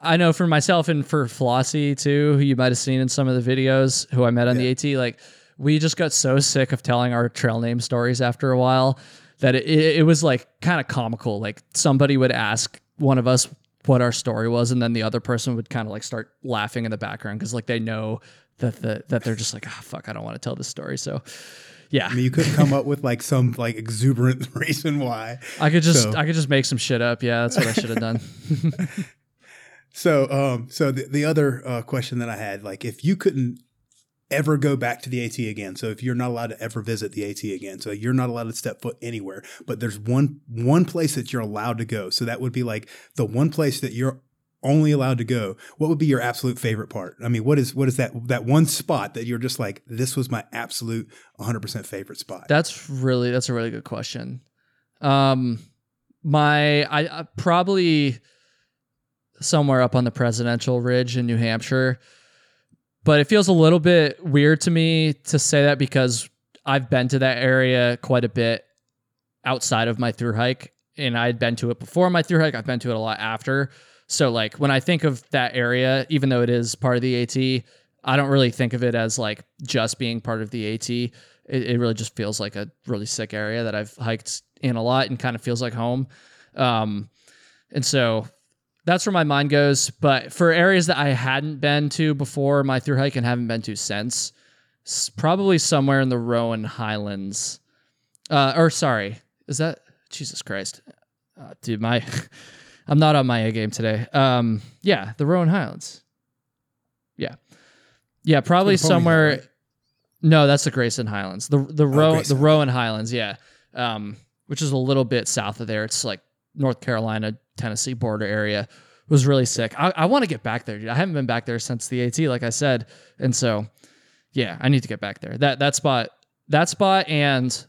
I know for myself and for Flossie too, who you might have seen in some of the videos, who I met on the AT. Like, we just got so sick of telling our trail name stories after a while that it, it, it was like kind of comical. Like somebody would ask one of us what our story was, and then the other person would kind of like start laughing in the background because like they know that the that they're just like, ah, fuck, I don't want to tell this story. So, yeah, I mean, you couldn't come up with like some like exuberant reason why. I could just So- I could just make some shit up. Yeah, that's what I should have done. So, um, so the, the other uh, question that I had, like, if you couldn't ever go back to the AT again, so if you're not allowed to ever visit the AT again, so you're not allowed to step foot anywhere, but there's one one place that you're allowed to go, so that would be like the one place that you're only allowed to go. What would be your absolute favorite part? I mean, what is what is that that one spot that you're just like, this was my absolute 100% favorite spot? That's really that's a really good question. Um, my I, I probably somewhere up on the presidential ridge in New Hampshire, but it feels a little bit weird to me to say that because I've been to that area quite a bit outside of my through hike, and I'd been to it before my through hike. I've been to it a lot after. So like when I think of that area, even though it is part of the AT, I don't really think of it as like just being part of the AT. It, it really just feels like a really sick area that I've hiked in a lot and kind of feels like home. Um, and so that's where my mind goes. But for areas that I hadn't been to before my through hike and haven't been to since, probably somewhere in the Roan Highlands. Uh, or sorry, is that Jesus Christ, uh, dude? My I'm not on my A game today. Um, yeah, the Roan Highlands. Yeah, yeah, probably It's the Pony Hill, somewhere. right? No, that's the Grayson Highlands. The the Roan the Grayson. Roan Highlands, yeah. Um, which is a little bit south of there. It's like North Carolina, Tennessee border area. It was really sick. I, I want to get back there, dude. I haven't been back there since the AT, like I said. And so yeah, I need to get back there. That that spot that spot and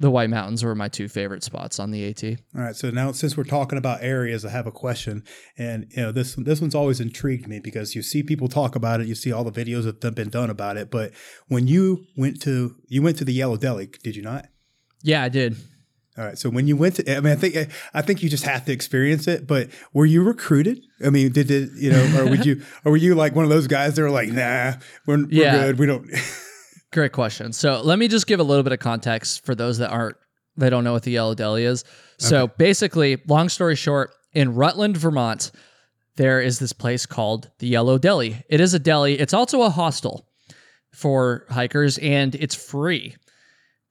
the White Mountains were my two favorite spots on the AT. All right. So now, since we're talking about areas, I have a question, and you know this this one's always intrigued me because you see people talk about it, you see all the videos that have been done about it. But when you went to you went to the Yellow Deli, did you not? Yeah, I did. All right. So when you went to, I mean, I think I think you just have to experience it. But were you recruited? I mean, did it, you know, or would you, or were you like one of those guys that were like, nah, we're, we're Yeah. good, we don't. Great question. So let me just give a little bit of context for those that aren't they don't know what the Yellow Deli is. So basically, long story short, in Rutland, Vermont, there is this place called the Yellow Deli. It is a deli. It's also a hostel for hikers, and it's free.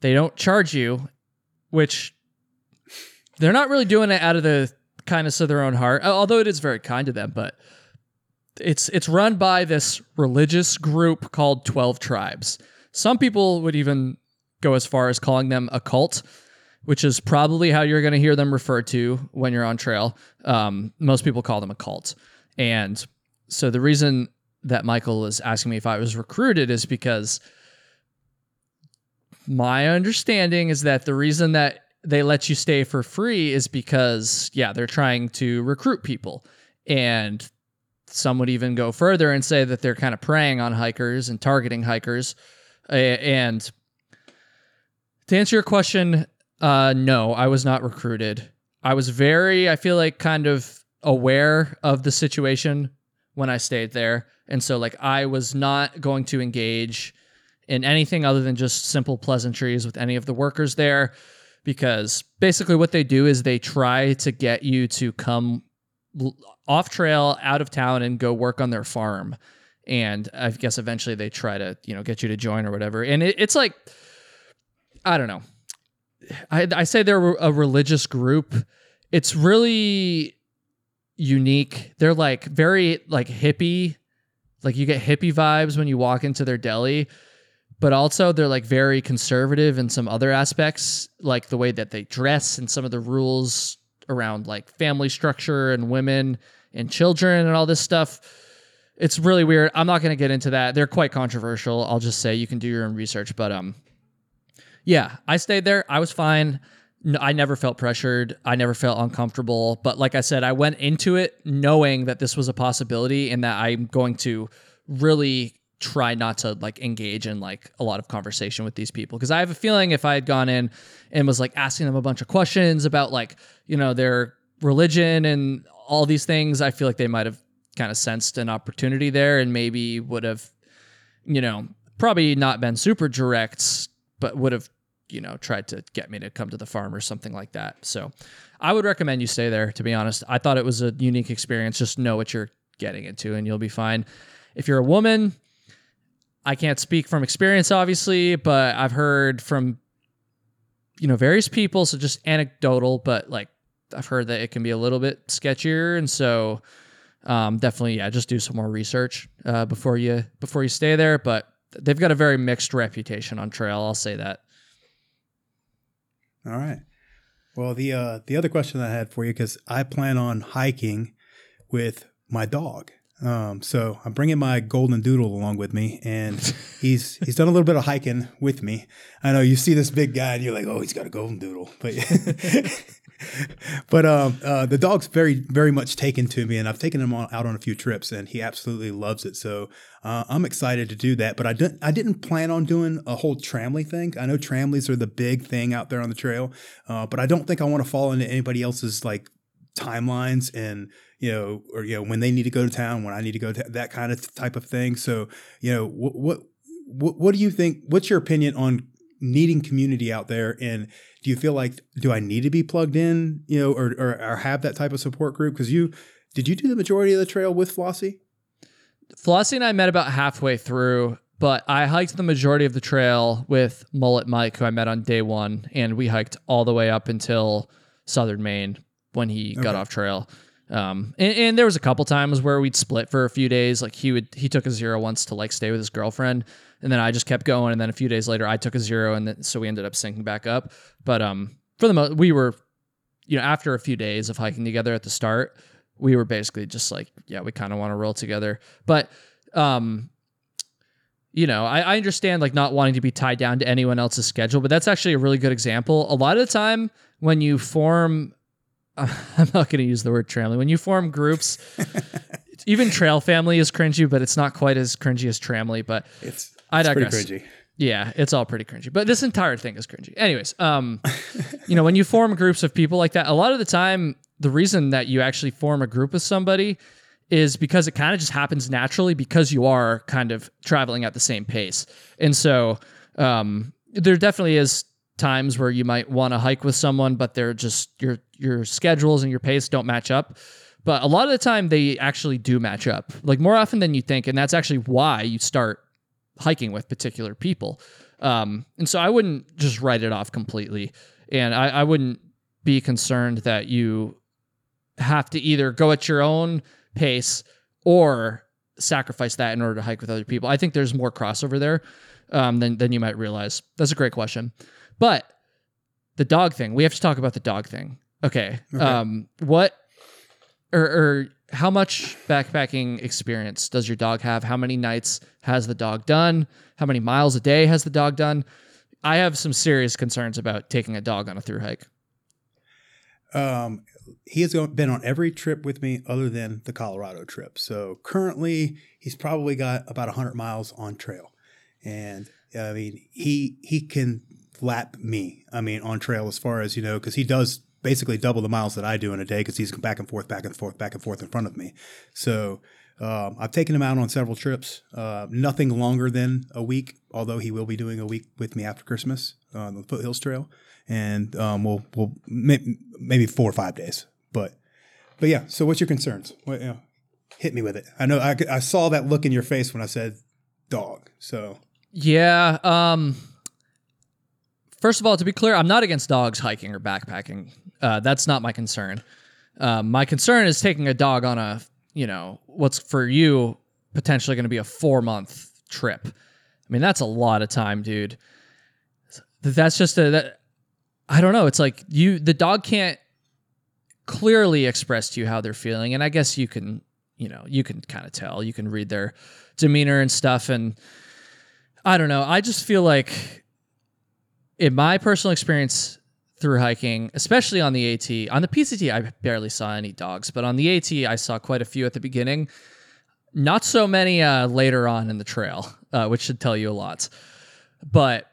They don't charge you, which they're not really doing it out of the kindness of their own heart, although it is very kind to them. But it's it's run by this religious group called 12 tribes some people would even go as far as calling them a cult which is probably how you're going to hear them referred to when you're on trail um, most people call them a cult and so the reason that michael is asking me if i was recruited is because my understanding is that the reason that they let you stay for free is because yeah they're trying to recruit people and some would even go further and say that they're kind of preying on hikers and targeting hikers. And to answer your question, uh, no, I was not recruited. I was very, I feel like, kind of aware of the situation when I stayed there. And so, like, I was not going to engage in anything other than just simple pleasantries with any of the workers there because basically what they do is they try to get you to come off trail out of town and go work on their farm and i guess eventually they try to you know get you to join or whatever and it, it's like i don't know I, I say they're a religious group it's really unique. They're like very like hippie, like you get hippie vibes when you walk into their deli, but also they're like very conservative in some other aspects, like the way that they dress and some of the rules around like family structure and women and children and all this stuff. It's really weird. I'm not going to get into that. They're quite controversial. I'll just say you can do your own research, but um yeah, I stayed there. I was fine. No, I never felt pressured. I never felt uncomfortable. But like I said, I went into it knowing that this was a possibility and that I'm going to really try not to like engage in like a lot of conversation with these people because I have a feeling if I had gone in and was like asking them a bunch of questions about like you know their religion and all these things, I feel like they might have kind of sensed an opportunity there and maybe would have you know probably not been super direct, but would have you know tried to get me to come to the farm or something like that. So I would recommend you stay there. To be honest, I thought it was a unique experience. Just know what you're getting into and you'll be fine. If you're a woman I can't speak from experience, obviously, but I've heard from you know various people, so just anecdotal, but like I've heard that it can be a little bit sketchier, and so um, definitely, yeah, just do some more research uh, before you before you stay there. But they've got a very mixed reputation on trail. I'll say that. All right. Well, the uh, the other question I had for you because I plan on hiking with my dog. Um, so I'm bringing my golden doodle along with me, and he's he's done a little bit of hiking with me. I know you see this big guy, and you're like, oh, he's got a golden doodle, but but um, uh, the dog's very very much taken to me, and I've taken him on, out on a few trips, and he absolutely loves it. So uh, I'm excited to do that. But I didn't I didn't plan on doing a whole tramily thing. I know tramilies are the big thing out there on the trail, uh, but I don't think I want to fall into anybody else's like timelines and you know, or you know, when they need to go to town, when I need to go to that kind of type of thing. So, you know, what what what, what do you think? What's your opinion on needing community out there? And do you feel like do I need to be plugged in, you know, or or, or have that type of support group? Because you did you do the majority of the trail with Flossie? Flossie and I met about halfway through, but I hiked the majority of the trail with Mullet Mike, who I met on day one, and we hiked all the way up until Southern Maine when he okay. got off trail. Um, and, and, there was a couple times where we'd split for a few days. Like he would, he took a zero once to like stay with his girlfriend, and then I just kept going. And then a few days later, I took a zero, and then, so we ended up syncing back up. But um, for the most, we were, you know, after a few days of hiking together at the start, we were basically just like, yeah, we kind of want to roll together. But um, you know, I, I understand like not wanting to be tied down to anyone else's schedule, but that's actually a really good example. A lot of the time when you form I'm not going to use the word tramily. When you form groups, even trail family is cringy, but it's not quite as cringy as tramily. But it's, I digress. pretty cringy. Yeah, it's all pretty cringy. But this entire thing is cringy. Anyways, um, you know, when you form groups of people like that, a lot of the time, the reason that you actually form a group with somebody is because it kind of just happens naturally because you are kind of traveling at the same pace. And so um, there definitely is times where you might want to hike with someone, but they're just your your schedules and your pace don't match up. But a lot of the time they actually do match up, like more often than you think, and that's actually why you start hiking with particular people. Um, and so I wouldn't just write it off completely, and I, I wouldn't be concerned that you have to either go at your own pace or sacrifice that in order to hike with other people. I think there's more crossover there um, than than you might realize. That's a great question. But the dog thing, we have to talk about the dog thing. Okay. okay. Um, what or, or how much backpacking experience does your dog have? How many nights has the dog done? How many miles a day has the dog done? I have some serious concerns about taking a dog on a through hike. Um, he has been on every trip with me other than the Colorado trip. So currently, he's probably got about 100 miles on trail. And I mean, he he can lap me. I mean, on trail as far as you know, because he does basically double the miles that I do in a day because he's back and forth, back and forth, back and forth in front of me. So um, I've taken him out on several trips. Uh, nothing longer than a week, although he will be doing a week with me after Christmas on the Foothills Trail, and um, we'll we'll may, maybe four or five days. But but yeah. So what's your concerns? What, you know, hit me with it. I know I, I saw that look in your face when I said dog. So yeah. Um, First of all, to be clear, I'm not against dogs hiking or backpacking. Uh, that's not my concern. Um, my concern is taking a dog on a, you know, what's for you potentially going to be a four month trip. I mean, that's a lot of time, dude. That's just a, that, I don't know. It's like you, the dog can't clearly express to you how they're feeling. And I guess you can, you know, you can kind of tell, you can read their demeanor and stuff. And I don't know. I just feel like, in my personal experience, through hiking, especially on the AT. On the PCT, I barely saw any dogs, but on the AT, I saw quite a few at the beginning. Not so many uh, later on in the trail, uh, which should tell you a lot. But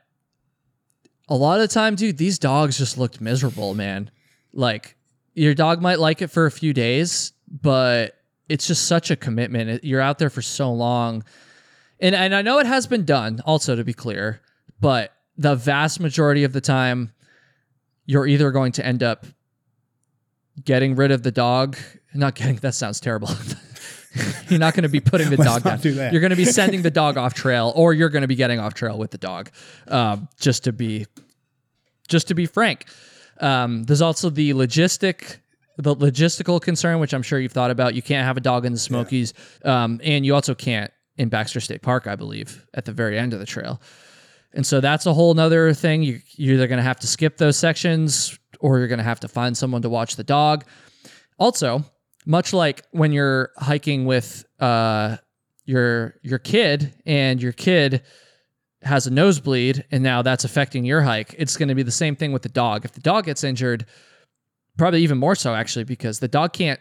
a lot of the time, dude, these dogs just looked miserable, man. Like your dog might like it for a few days, but it's just such a commitment. You're out there for so long. And and I know it has been done also to be clear, but the vast majority of the time you're either going to end up getting rid of the dog, not getting that sounds terrible. you're not going to be putting the dog down. do that. You're going to be sending the dog off trail, or you're going to be getting off trail with the dog. Um, just to be, just to be frank, um, there's also the logistic, the logistical concern, which I'm sure you've thought about. You can't have a dog in the Smokies, um, and you also can't in Baxter State Park, I believe, at the very end of the trail. And so that's a whole nother thing. You, you're either going to have to skip those sections or you're going to have to find someone to watch the dog. Also, much like when you're hiking with uh, your your kid and your kid has a nosebleed and now that's affecting your hike, it's going to be the same thing with the dog. If the dog gets injured, probably even more so actually because the dog can't,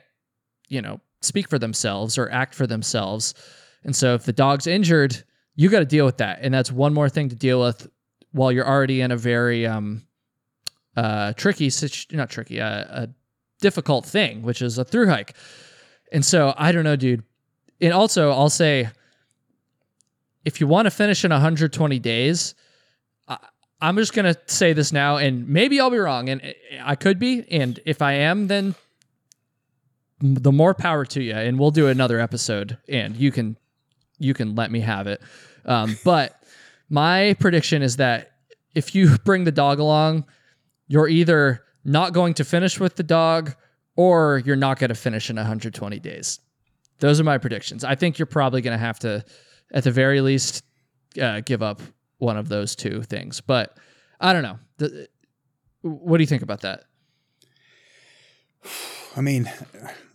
you know, speak for themselves or act for themselves. And so if the dog's injured, you got to deal with that. And that's one more thing to deal with while you're already in a very um uh tricky, not tricky uh, a difficult thing which is a through hike. And so i don't know dude. And also i'll say if you want to finish in 120 days I, i'm just going to say this now and maybe i'll be wrong and i could be and if i am then the more power to you and we'll do another episode and you can you can let me have it. Um, but my prediction is that if you bring the dog along, you're either not going to finish with the dog or you're not going to finish in 120 days. Those are my predictions. I think you're probably going to have to, at the very least, uh, give up one of those two things. But I don't know. The, what do you think about that? I mean,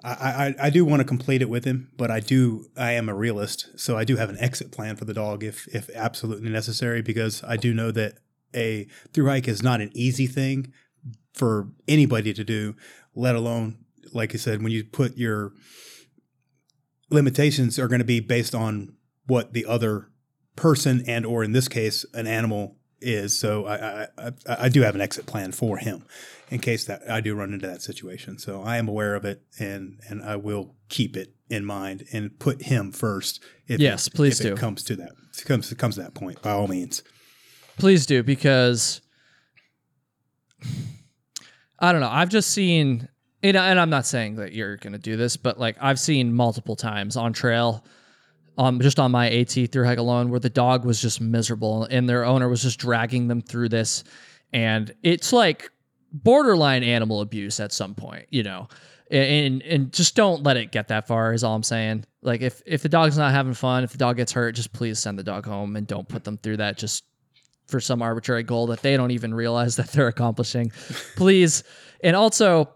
I, I, I do want to complete it with him, but I do I am a realist, so I do have an exit plan for the dog if if absolutely necessary, because I do know that a through hike is not an easy thing for anybody to do, let alone like I said, when you put your limitations are going to be based on what the other person and or in this case an animal is. So I, I, I do have an exit plan for him in case that I do run into that situation. So I am aware of it and and I will keep it in mind and put him first. If yes, it, please if do. It comes to that. It comes it comes to that point by all means. Please do because I don't know. I've just seen and, and I'm not saying that you're going to do this, but like I've seen multiple times on trail um, just on my AT through hike alone, where the dog was just miserable and their owner was just dragging them through this. And it's like borderline animal abuse at some point, you know. And and just don't let it get that far is all I'm saying. Like if if the dog's not having fun, if the dog gets hurt, just please send the dog home and don't put them through that just for some arbitrary goal that they don't even realize that they're accomplishing. please. And also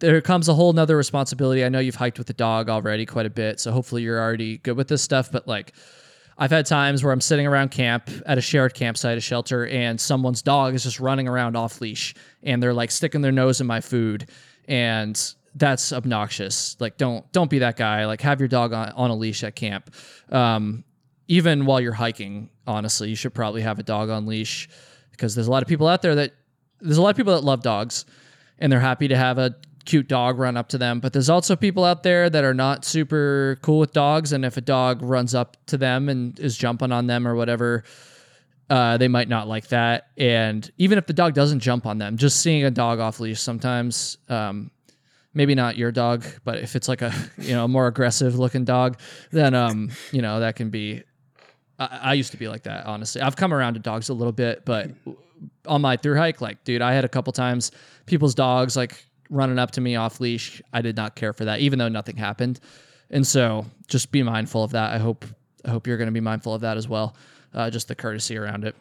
there comes a whole nother responsibility. I know you've hiked with the dog already quite a bit, so hopefully you're already good with this stuff. But like, I've had times where I'm sitting around camp at a shared campsite, a shelter, and someone's dog is just running around off leash, and they're like sticking their nose in my food, and that's obnoxious. Like, don't don't be that guy. Like, have your dog on, on a leash at camp. Um, even while you're hiking, honestly, you should probably have a dog on leash because there's a lot of people out there that there's a lot of people that love dogs and they're happy to have a cute dog run up to them. But there's also people out there that are not super cool with dogs, and if a dog runs up to them and is jumping on them or whatever, uh, they might not like that. And even if the dog doesn't jump on them, just seeing a dog off leash sometimes, um, maybe not your dog, but if it's like a you know a more aggressive looking dog, then um, you know that can be. I, I used to be like that, honestly. I've come around to dogs a little bit, but on my through hike, like, dude, I had a couple times people's dogs like running up to me off leash. I did not care for that, even though nothing happened. And so just be mindful of that. I hope I hope you're going to be mindful of that as well. Uh, just the courtesy around it.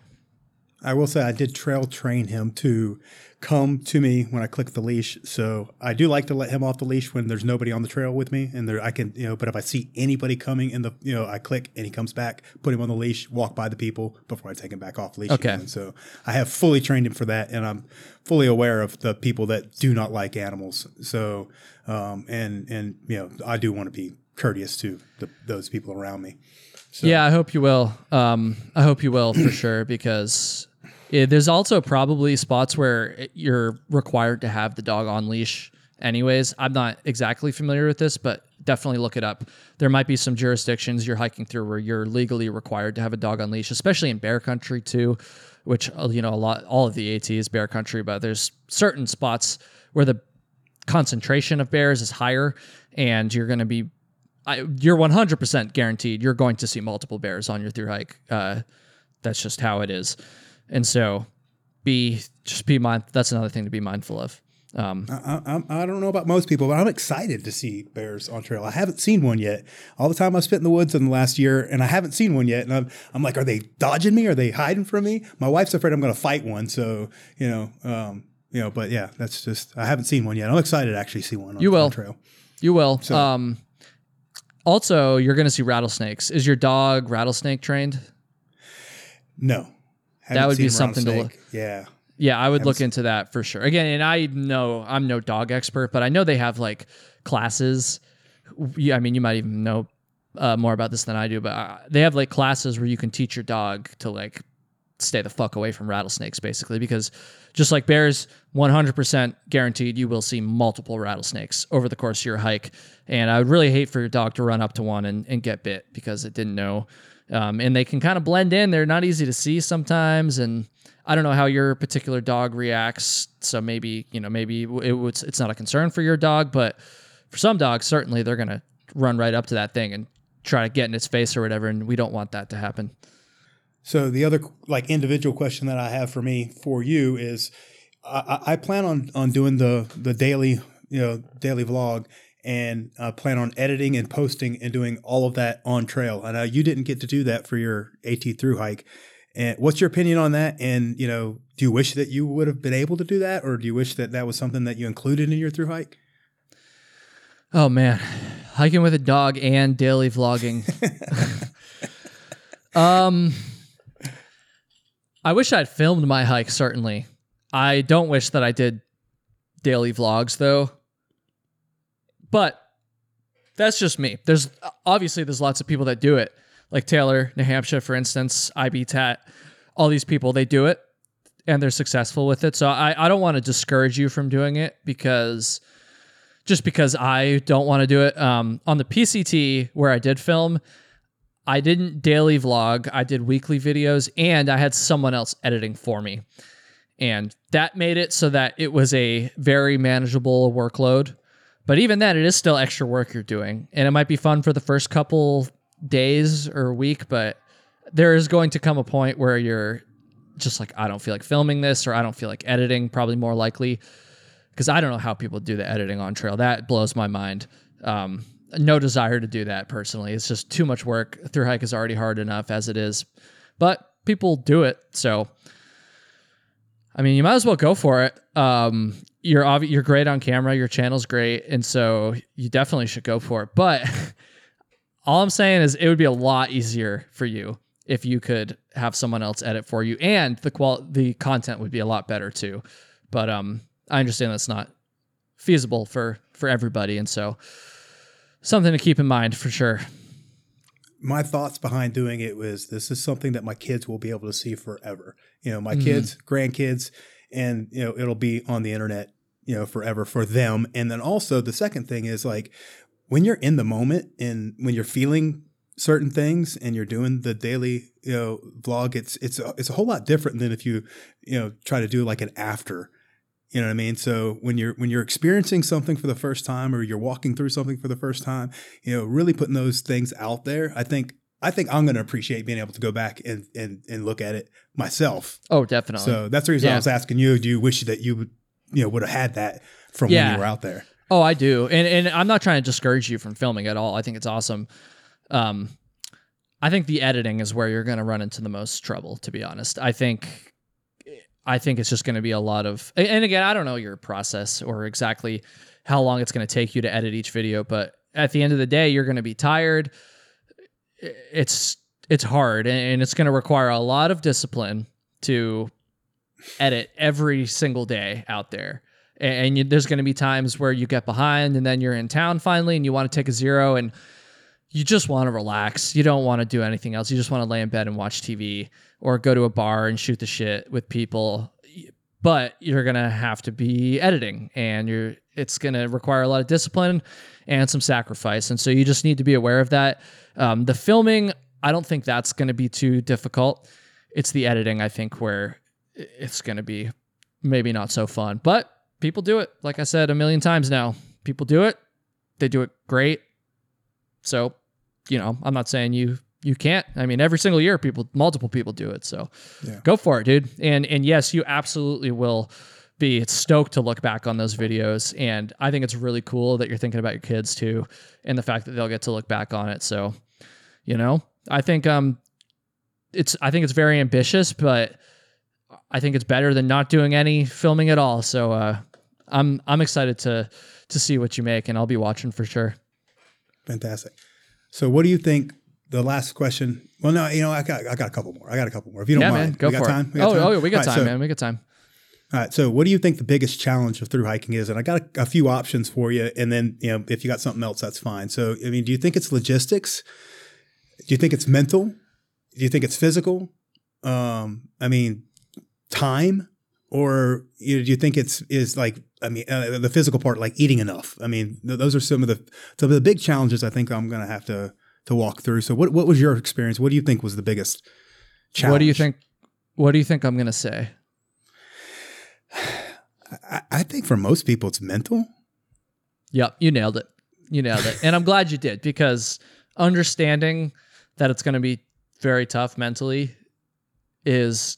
I will say I did trail train him to come to me when I click the leash. So I do like to let him off the leash when there's nobody on the trail with me, and there I can you know. But if I see anybody coming in the you know I click and he comes back, put him on the leash, walk by the people before I take him back off leash. Okay. Again. So I have fully trained him for that, and I'm fully aware of the people that do not like animals. So um, and and you know I do want to be courteous to the, those people around me. So. Yeah, I hope you will. Um, I hope you will for sure because it, there's also probably spots where you're required to have the dog on leash. Anyways, I'm not exactly familiar with this, but definitely look it up. There might be some jurisdictions you're hiking through where you're legally required to have a dog on leash, especially in bear country too, which uh, you know a lot all of the AT is bear country, but there's certain spots where the concentration of bears is higher and you're going to be I, you're 100% guaranteed you're going to see multiple bears on your through hike. Uh, that's just how it is. And so be just be mind. That's another thing to be mindful of. Um, I, I, I, don't know about most people, but I'm excited to see bears on trail. I haven't seen one yet. All the time I've spent in the woods in the last year, and I haven't seen one yet. And I'm, I'm like, are they dodging me? Are they hiding from me? My wife's afraid I'm going to fight one. So you know, um, you know. But yeah, that's just I haven't seen one yet. I'm excited to actually see one. On, you will. On trail. You will. So, um, also, you're going to see rattlesnakes. Is your dog rattlesnake trained? No. That would be something to look. Yeah. Yeah, I would look into that for sure. Again, and I know I'm no dog expert, but I know they have like classes. Yeah, I mean, you might even know uh, more about this than I do, but uh, they have like classes where you can teach your dog to like stay the fuck away from rattlesnakes, basically, because just like bears, 100% guaranteed you will see multiple rattlesnakes over the course of your hike. And I would really hate for your dog to run up to one and, and get bit because it didn't know. Um, and they can kind of blend in. They're not easy to see sometimes. And I don't know how your particular dog reacts. So maybe, you know, maybe it it's not a concern for your dog, but for some dogs, certainly they're going to run right up to that thing and try to get in its face or whatever. And we don't want that to happen. So the other like individual question that I have for me for you is, I, I plan on on doing the the daily you know daily vlog and uh, plan on editing and posting and doing all of that on trail. And uh, you didn't get to do that for your AT through hike. And what's your opinion on that? And you know, do you wish that you would have been able to do that, or do you wish that that was something that you included in your through hike? Oh man, hiking with a dog and daily vlogging. um I wish I'd filmed my hike, certainly. I don't wish that I did daily vlogs though. But that's just me. There's obviously there's lots of people that do it. Like Taylor, New Hampshire, for instance, IB Tat, all these people, they do it and they're successful with it. So I, I don't want to discourage you from doing it because just because I don't want to do it. Um, on the PCT where I did film, I didn't daily vlog, I did weekly videos, and I had someone else editing for me. And that made it so that it was a very manageable workload. But even then, it is still extra work you're doing. And it might be fun for the first couple days or week, but there is going to come a point where you're just like, I don't feel like filming this, or I don't feel like editing, probably more likely. Because I don't know how people do the editing on trail. That blows my mind. Um, no desire to do that personally. It's just too much work. Through hike is already hard enough as it is, but people do it. So, I mean, you might as well go for it. Um, you're obvi- you're great on camera. Your channel's great, and so you definitely should go for it. But all I'm saying is, it would be a lot easier for you if you could have someone else edit for you, and the qual the content would be a lot better too. But um, I understand that's not feasible for for everybody, and so something to keep in mind for sure. My thoughts behind doing it was this is something that my kids will be able to see forever. You know, my mm-hmm. kids, grandkids, and you know, it'll be on the internet, you know, forever for them. And then also the second thing is like when you're in the moment and when you're feeling certain things and you're doing the daily, you know, vlog, it's it's a, it's a whole lot different than if you, you know, try to do like an after you know what I mean? So when you're when you're experiencing something for the first time or you're walking through something for the first time, you know, really putting those things out there, I think I think I'm going to appreciate being able to go back and and and look at it myself. Oh, definitely. So that's the reason yeah. I was asking you. Do you wish that you would you know would have had that from when Yeah. you were out there. Oh, I do, and and I'm not trying to discourage you from filming at all. I think it's awesome. Um, I think the editing is where you're going to run into the most trouble. To be honest, I think, I think it's just going to be a lot of. And again, I don't know your process or exactly how long it's going to take you to edit each video, but at the end of the day, you're going to be tired. It's it's hard, and it's going to require a lot of discipline to edit every single day out there and you, there's going to be times where you get behind and then you're in town finally and you want to take a zero and you just want to relax you don't want to do anything else you just want to lay in bed and watch tv or go to a bar and shoot the shit with people but you're to have to be editing and you're it's to require a lot of discipline and some sacrifice and so you just need to be aware of that um, the filming i don't think that's to be too difficult it's the editing i think where it's to be maybe not so fun but people do it. Like I said a million times now, people do it. They do it great. So, you know, I'm not saying you you can't. I mean, every single year, people, multiple people do it. So, Yeah. go for it, dude. And and yes, you absolutely will be stoked to look back on those videos. And I think it's really cool that you're thinking about your kids too, and the fact that they'll get to look back on it. So, you know, I think um, it's I think it's very ambitious, but I think it's better than not doing any filming at all. So uh, I'm I'm excited to to see what you make, and I'll be watching for sure. Fantastic. So, what do you think? The last question. Well, no, you know, I got I got a couple more. I got a couple more. If you don't yeah, mind, man, go we got for time. it. We got oh, time? oh, yeah, we got All right, time, so- man. We got time. All right. So, what do you think the biggest challenge of through hiking is? And I got a, a few options for you. And then, you know, if you got something else, that's fine. So, I mean, do you think it's logistics? Do you think it's mental? Do you think it's physical? Um, I mean, time, or you know, do you think it's is like I mean, uh, the physical part, like eating enough? I mean, th- those are some of the some of the big challenges I think I'm going to have to to walk through. So, what what was your experience? What do you think was the biggest challenge? What do you think? What do you think I'm gonna say? I, I think for most people, it's mental. Yep, you nailed it. You nailed it. And I'm glad you did because understanding that it's going to be very tough mentally is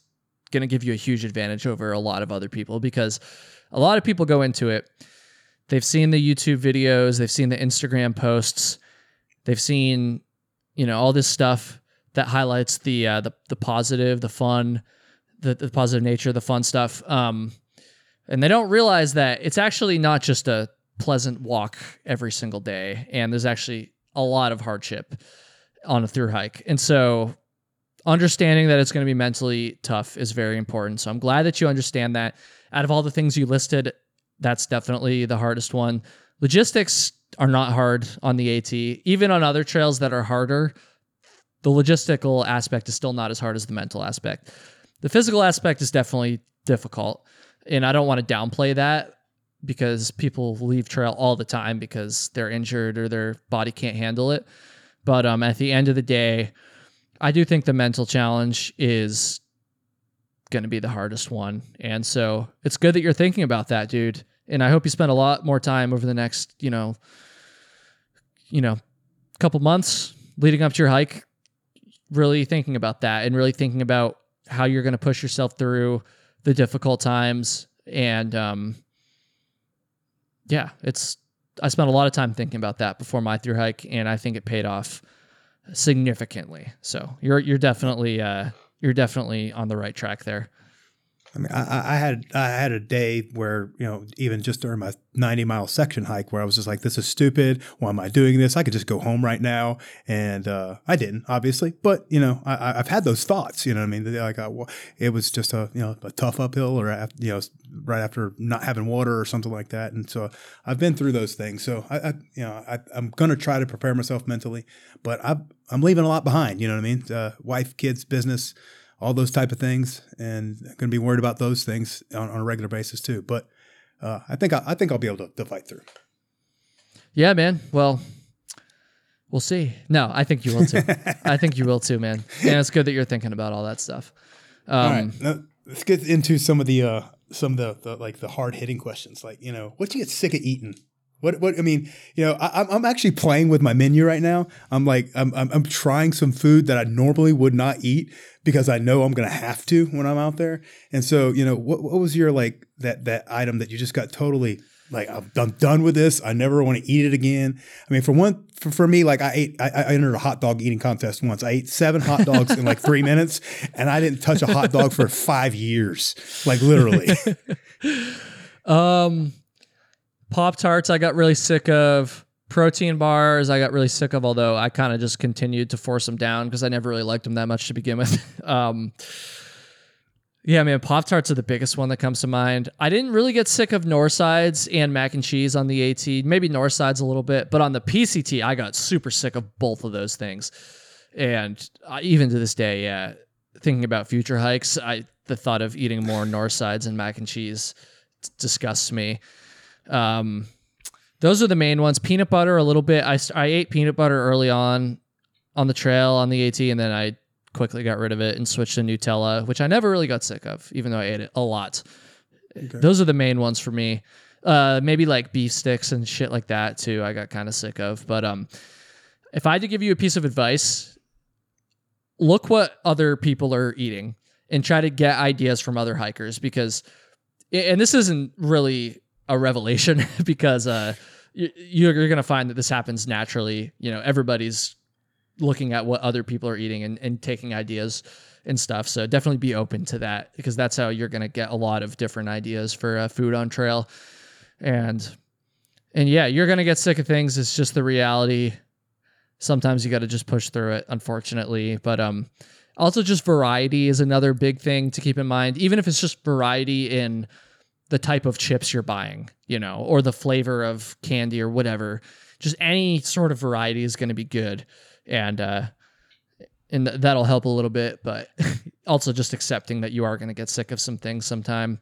going to give you a huge advantage over a lot of other people because a lot of people go into it. They've seen the YouTube videos, they've seen the Instagram posts, they've seen, you know, all this stuff that highlights the uh, the the positive, the fun, the, the positive nature, the fun stuff. Um, and they don't realize that it's actually not just a pleasant walk every single day, and there's actually a lot of hardship on a through hike. And so, understanding that it's going to be mentally tough is very important. So I'm glad that you understand that. Out of all the things you listed, that's definitely the hardest one. Logistics are not hard on the AT, even on other trails that are harder. The logistical aspect is still not as hard as the mental aspect. The physical aspect is definitely difficult, and I don't want to downplay that because people leave trail all the time because they're injured or their body can't handle it. But um, at the end of the day, I do think the mental challenge is going to be the hardest one. And so it's good that you're thinking about that, dude. And I hope you spend a lot more time over the next, you know, you know, a couple months leading up to your hike, really thinking about that and really thinking about how you're going to push yourself through the difficult times. And um, yeah, it's I spent a lot of time thinking about that before my through hike, and I think it paid off significantly. So you're you're definitely uh, you're definitely on the right track there. I mean, I, I- I had I had a day where you know even just during my ninety mile section hike where I was just like, this is stupid. Why am I doing this? I could just go home right now, and uh, I didn't, obviously. But you know, I, I- I've had those thoughts. You know, what I mean, like well, it was just a you know a tough uphill, or you know, right after not having water or something like that. And so I've been through those things. So I, I you know, I, I'm gonna try to prepare myself mentally, but I'm I'm leaving a lot behind. You know what I mean? Uh, wife, kids, business all those type of things, and I'm going to be worried about those things on, on a regular basis too. But uh, I think I, I think I'll be able to, to fight through. Yeah, man. Well, we'll see. No, I think you will too. I think you will too, man. And it's good that you're thinking about all that stuff. Um, all right, now, let's get into some of the uh, some of the, the like the hard hitting questions. Like you know, what do you get sick of eating? What what I mean, you know, I, I'm actually playing with my menu right now. I'm like I'm, I'm I'm trying some food that I normally would not eat because I know I'm gonna have to when I'm out there. And so you know, what what was your like that that item that you just got totally Like I'm, I'm done with this. I never want to eat it again. I mean, for one, for, for me, like I ate, I, I entered a hot dog eating contest once. I ate seven hot dogs in like three minutes, and I didn't touch a hot dog for five years, like literally. Um, Pop Tarts, I got really sick of. Protein bars, I got really sick of. Although I kind of just continued to force them down because I never really liked them that much to begin with. um, yeah, man, Pop Tarts are the biggest one that comes to mind. I didn't really get sick of Knorr Sides and mac and cheese on the AT. Maybe Knorr Sides a little bit, but on the PCT, I got super sick of both of those things. And uh, even to this day, yeah, thinking about future hikes, I the thought of eating more Knorr Sides and mac and cheese t- disgusts me. Um, those are the main ones. Peanut butter a little bit. I, I ate peanut butter early on on the trail on the AT, and then I quickly got rid of it and switched to Nutella, which I never really got sick of, even though I ate it a lot. Those are the main ones for me. Uh, maybe like beef sticks and shit like that too. I got kind of sick of. But um, if I had to give you a piece of advice, look what other people are eating and try to get ideas from other hikers because, and this isn't really a revelation because uh, you, you're going to find that this happens naturally. You know, everybody's looking at what other people are eating and, and taking ideas and stuff. So definitely be open to that because that's how you're going to get a lot of different ideas for uh, food on trail. And and yeah, you're going to get sick of things. It's just the reality. Sometimes you got to just push through it, unfortunately. But um, also just variety is another big thing to keep in mind. Even if it's just variety in the type of chips you're buying, you know, or the flavor of candy or whatever. Just any sort of variety is going to be good and uh, and th- that'll help a little bit. But also just accepting that you are going to get sick of some things sometime,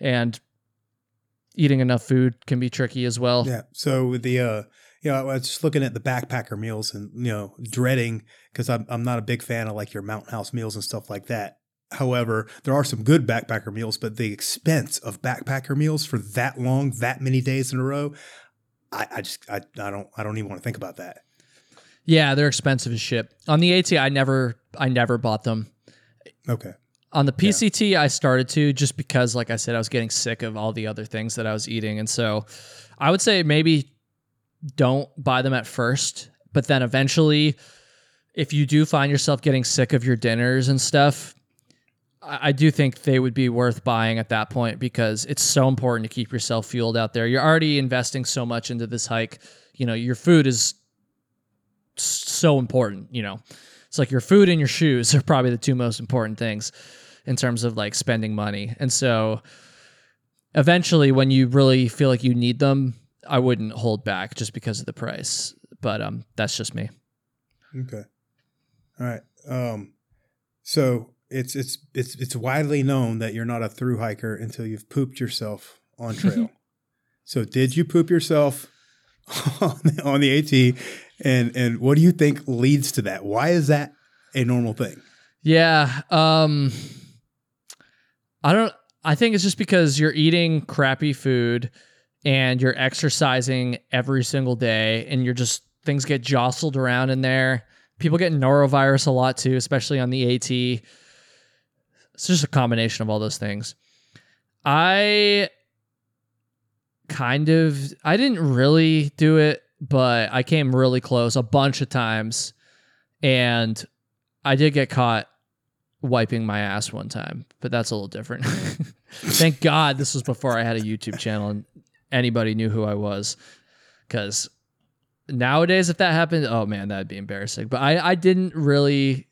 and eating enough food can be tricky as well. Yeah. So the uh you know, I was just looking at the backpacker meals and you know, dreading because I'm I'm not a big fan of like your mountain house meals and stuff like that. However, there are some good backpacker meals, but the expense of backpacker meals for that long, that many days in a row, I, I just I, I don't I don't even want to think about that. Yeah, they're expensive as shit. On the AT, I never I never bought them. Okay. On the PCT, I started to just because, like I said, I was getting sick of all the other things that I was eating, and so I would say maybe don't buy them at first, but then eventually, if you do find yourself getting sick of your dinners and stuff, I do think they would be worth buying at that point because it's so important to keep yourself fueled out there. You're already investing so much into this hike. You know, your food is so important, you know. It's like your food and your shoes are probably the two most important things in terms of like spending money. And so eventually when you really feel like you need them, I wouldn't hold back just because of the price. But um that's just me. Okay. All right. Um, so it's it's it's it's widely known that you're not a through hiker until you've pooped yourself on trail. so did you poop yourself on the, on the AT? And and what do you think leads to that? Why is that a normal thing? Yeah. Um I don't I think it's just because you're eating crappy food and you're exercising every single day and you're just things get jostled around in there. People get norovirus a lot too, especially on the AT. It's just a combination of all those things. I kind of I didn't really do it, but I came really close a bunch of times and I did get caught wiping my ass one time, but that's a little different. Thank God this was before I had a YouTube channel and anybody knew who I was. Because nowadays, if that happened, oh man, that'd be embarrassing. But I, I didn't really,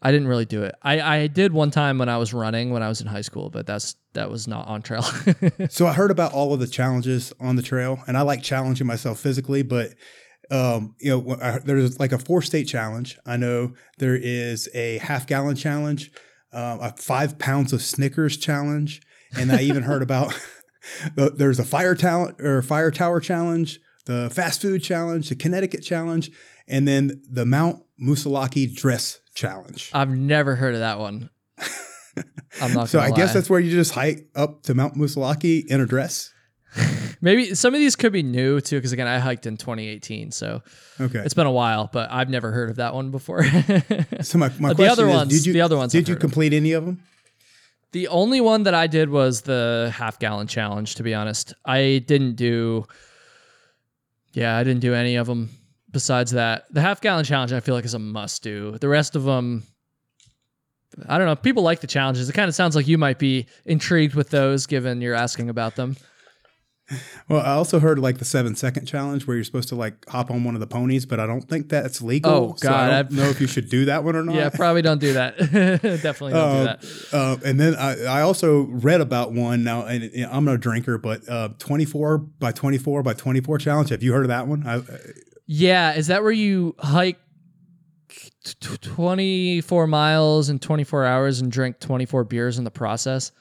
I didn't really do it. I, I did one time when I was running when I was in high school, but that's that was not on trail. So I heard about all of the challenges on the trail, and I like challenging myself physically, but um, you know, I- there's like a four state challenge. I know there is a half gallon challenge, um, a five pounds of Snickers challenge, and I even heard about the- there's a fire talent or fire tower challenge, the fast food challenge, the Connecticut challenge, and then the Mount Moosilauke dress challenge. I've never heard of that one. I'm not. So I guess that's where you just hike up to Mount Moosilauke in a dress. maybe some of these could be new too. Because again, I hiked in 2018, so Okay. it's been a while. But I've never heard of that one before. So my, my the other is, ones- did you the other ones I've did you heard of. complete any of them? The only one that I did was the half gallon challenge, to be honest. I didn't do, yeah, I didn't do any of them besides that. The half gallon challenge, I feel like, is a must do. The rest of them, I don't know. People like the challenges. It kind of sounds like you might be intrigued with those given you're asking about them. Well, I also heard like the seven second challenge where you're supposed to like hop on one of the ponies, but I don't think that's legal. Oh, so I God, don't I've- know if you should do that one or not. Yeah, probably don't do that. Definitely don't do Uh, that. uh, and then I, I also read about one now, and I'm no drinker, but uh, 24 by 24 by 24 challenge. Have you heard of that one? I, Yeah, is that where you hike t- t- 24 miles in 24 hours and drink 24 beers in the process?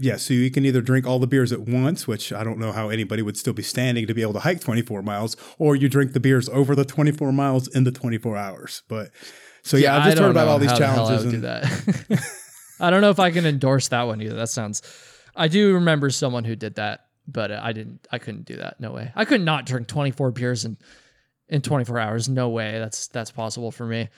yeah, so you can either drink all the beers at once, which I don't know how anybody would still be standing to be able to hike 24 miles, or you drink the beers over the 24 miles in the 24 hours. But so yeah, I've just heard about all these the challenges. I would do that. I don't know if I can endorse that one either. That sounds. I do remember someone who did that, but I didn't. I couldn't do that. No way. I could not drink 24 beers in in 24 hours. No way. That's that's possible for me.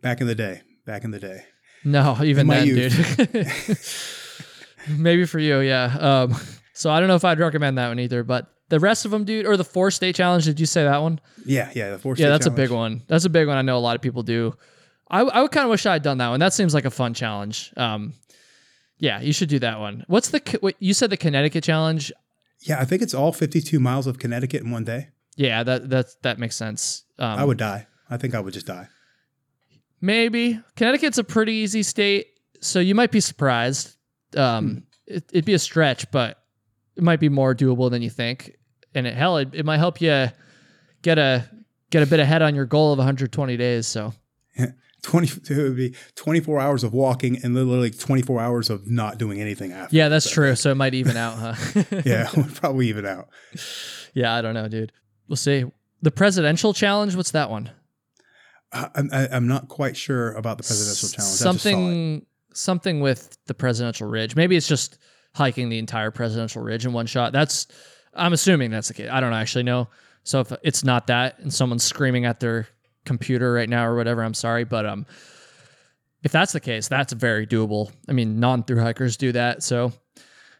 back in the day, back in the day. No, even then, youth. dude. Maybe for you, yeah. Um, so I don't know if I'd recommend that one either. But the rest of them, dude, or the four state challenge. Did you say that one? Yeah, yeah, the four. Yeah, that's a big one. That's a big one. I know a lot of people do. I, I would kind of wish I had done that one. That seems like a fun challenge. Um, yeah, you should do that one. What's the what, you said the Connecticut challenge? Yeah, I think it's all 52 miles of Connecticut in one day. Yeah, that that that makes sense. Um, I would die. I think I would just die. maybe Connecticut's a pretty easy state, so you might be surprised. Um, it, it'd be a stretch, but it might be more doable than you think. And it, hell, it, it might help you get a get a bit ahead on your goal of 120 days. So 20 it would be 24 hours of walking and literally 24 hours of not doing anything after. yeah, that's true. So it might even out, huh? Yeah, would probably even out. Yeah, I don't know, dude. We'll see. The presidential challenge, what's that one? I, I, I'm not quite sure about the presidential challenge. I just saw it. Something something with the presidential ridge. Maybe it's just hiking the entire presidential ridge in one shot. That's I'm assuming that's the case. I don't actually know. So if it's not that and someone's screaming at their computer right now or whatever, I'm sorry, but um if that's the case, that's very doable. I mean, non-through hikers do that, so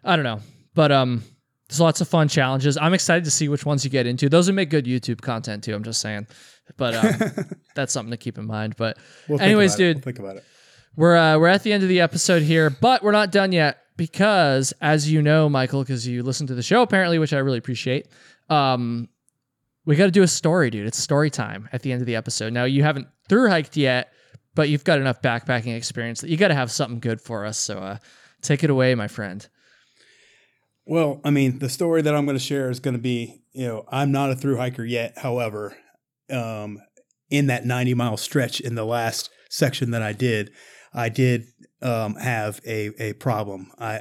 I don't know. But um there's lots of fun challenges. I'm excited to see which ones you get into. Those would make good YouTube content too. I'm just saying, but um, that's something to keep in mind. But We'll anyways, dude, We'll think about it. we're uh, we're at the end of the episode here, but we're not done yet because, as you know, Michael, because you listen to the show apparently, which I really appreciate. Um, we got to do a story, dude. It's story time at the end of the episode. Now you haven't through hiked yet, but you've got enough backpacking experience that you got to have something good for us. So uh, take it away, my friend. Well, I mean, the story that I'm going to share is going to be, you know, I'm not a through hiker yet. However, um, in that 90 mile stretch in the last section that I did, I did um, have a a problem. I,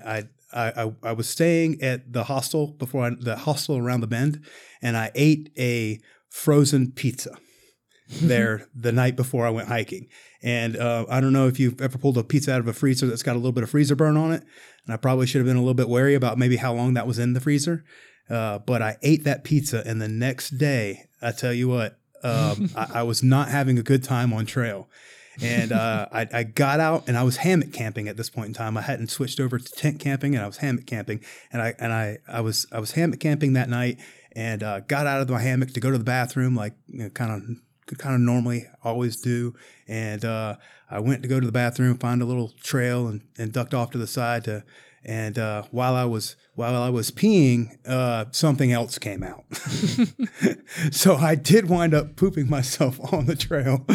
I I I was staying at the hostel before I, the hostel around the bend, and I ate a frozen pizza there the night before I went hiking. And uh, I don't know if you've ever pulled a pizza out of a freezer that's got a little bit of freezer burn on it. And I probably should have been a little bit wary about maybe how long that was in the freezer. Uh, but I ate that pizza, and the next day, I tell you what, um, I, I was not having a good time on trail. And uh, I, I got out, and I was hammock camping at this point in time. I hadn't switched over to tent camping, and I was hammock camping. And I and I I was I was hammock camping that night, and uh, got out of my hammock to go to the bathroom, like you know, kind of kind of normally always do. And uh, I went to go to the bathroom, find a little trail, and, and ducked off to the side to. And uh, while I was while I was peeing, uh, something else came out. so I did wind up pooping myself on the trail,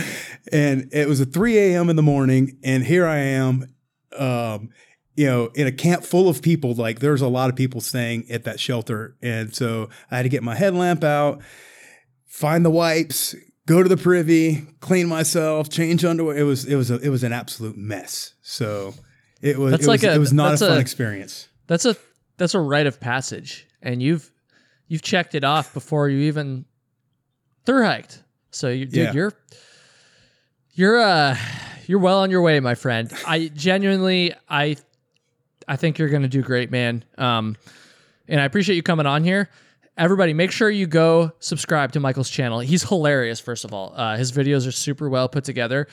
and it was at 3 a.m. in the morning, and here I am, um, you know, in a camp full of people. Like there's a lot of people staying at that shelter, and so I had to get my headlamp out, find the wipes, go to the privy, clean myself, change underwear. It was it was a, it was an absolute mess. So it was That's it was, a- it was not a fun a- experience. That's a that's a rite of passage, and you've you've checked it off before you even through hiked. So you, dude, Yeah. you're you're uh you're well on your way, my friend. I genuinely I I think you're gonna do great, man. Um, and I appreciate you coming on here. Everybody, make sure you go subscribe to Michael's channel. He's hilarious. First of all, uh, his videos are super well put together.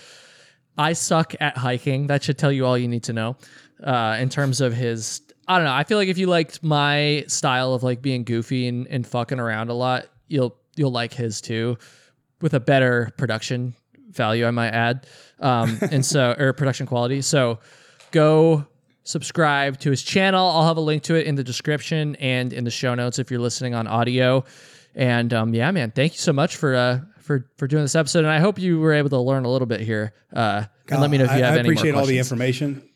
I suck at hiking. That should tell you all you need to know. Uh, in terms of his, I don't know. I feel like if you liked my style of like being goofy and, and fucking around a lot, you'll you'll like his too, with a better production value, I might add, um, and so or production quality. So go subscribe to his channel. I'll have a link to it in the description and in the show notes if you're listening on audio. And um, yeah, man, thank you so much for uh, for for doing this episode. And I hope you were able to learn a little bit here. Uh, and let me know if you I, have I any more appreciate all the information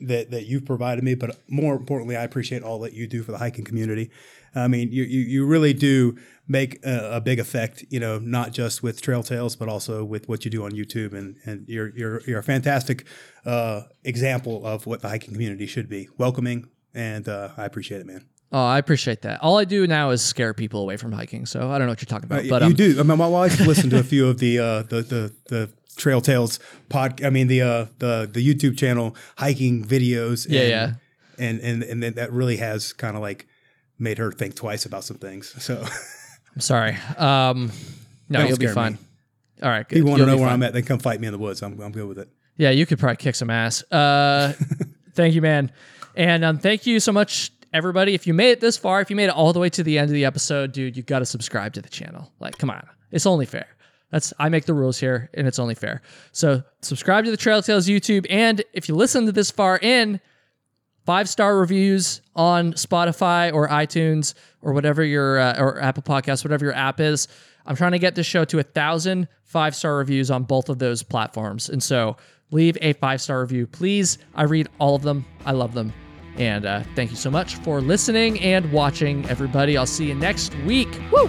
that that you've provided me, but more importantly, I appreciate all that you do for the hiking community. I mean, you you, you really do make a, a big effect, you know, not just with Trail Tales, but also with what you do on YouTube, and and you're you're you're a fantastic uh, example of what the hiking community should be, welcoming, and uh, I appreciate it, man. Oh, I appreciate that. All I do now is scare people away from hiking. So I don't know what you're talking about, but you um, do. I mean, my wife listened to a few of the uh, the the the Trail Tales pod. I mean, the uh, the the YouTube channel hiking videos. Yeah, and, yeah. And and and then that really has kind of like made her think twice about some things. So I'm sorry. Um, no, Don't you'll be fine. me. All right, good. if you want to know where fine. I'm at, then come fight me in the woods. I'm I'm good with it. Yeah, you could probably kick some ass. Uh, thank you, man. And um, thank you so much, everybody. If you made it this far, if you made it all the way to the end of the episode, dude, you got to subscribe to the channel. Like, come on. It's only fair. That's I make the rules here, and it's only fair. So subscribe to the Trail Tales YouTube, and if you listen to this far in, five star reviews on Spotify or iTunes or whatever your uh, or Apple Podcasts, whatever your app is. I'm trying to get this show to a thousand five star reviews on both of those platforms, and so leave a five star review, please. I read all of them. I love them, and uh, thank you so much for listening and watching, everybody. I'll see you next week. Woo!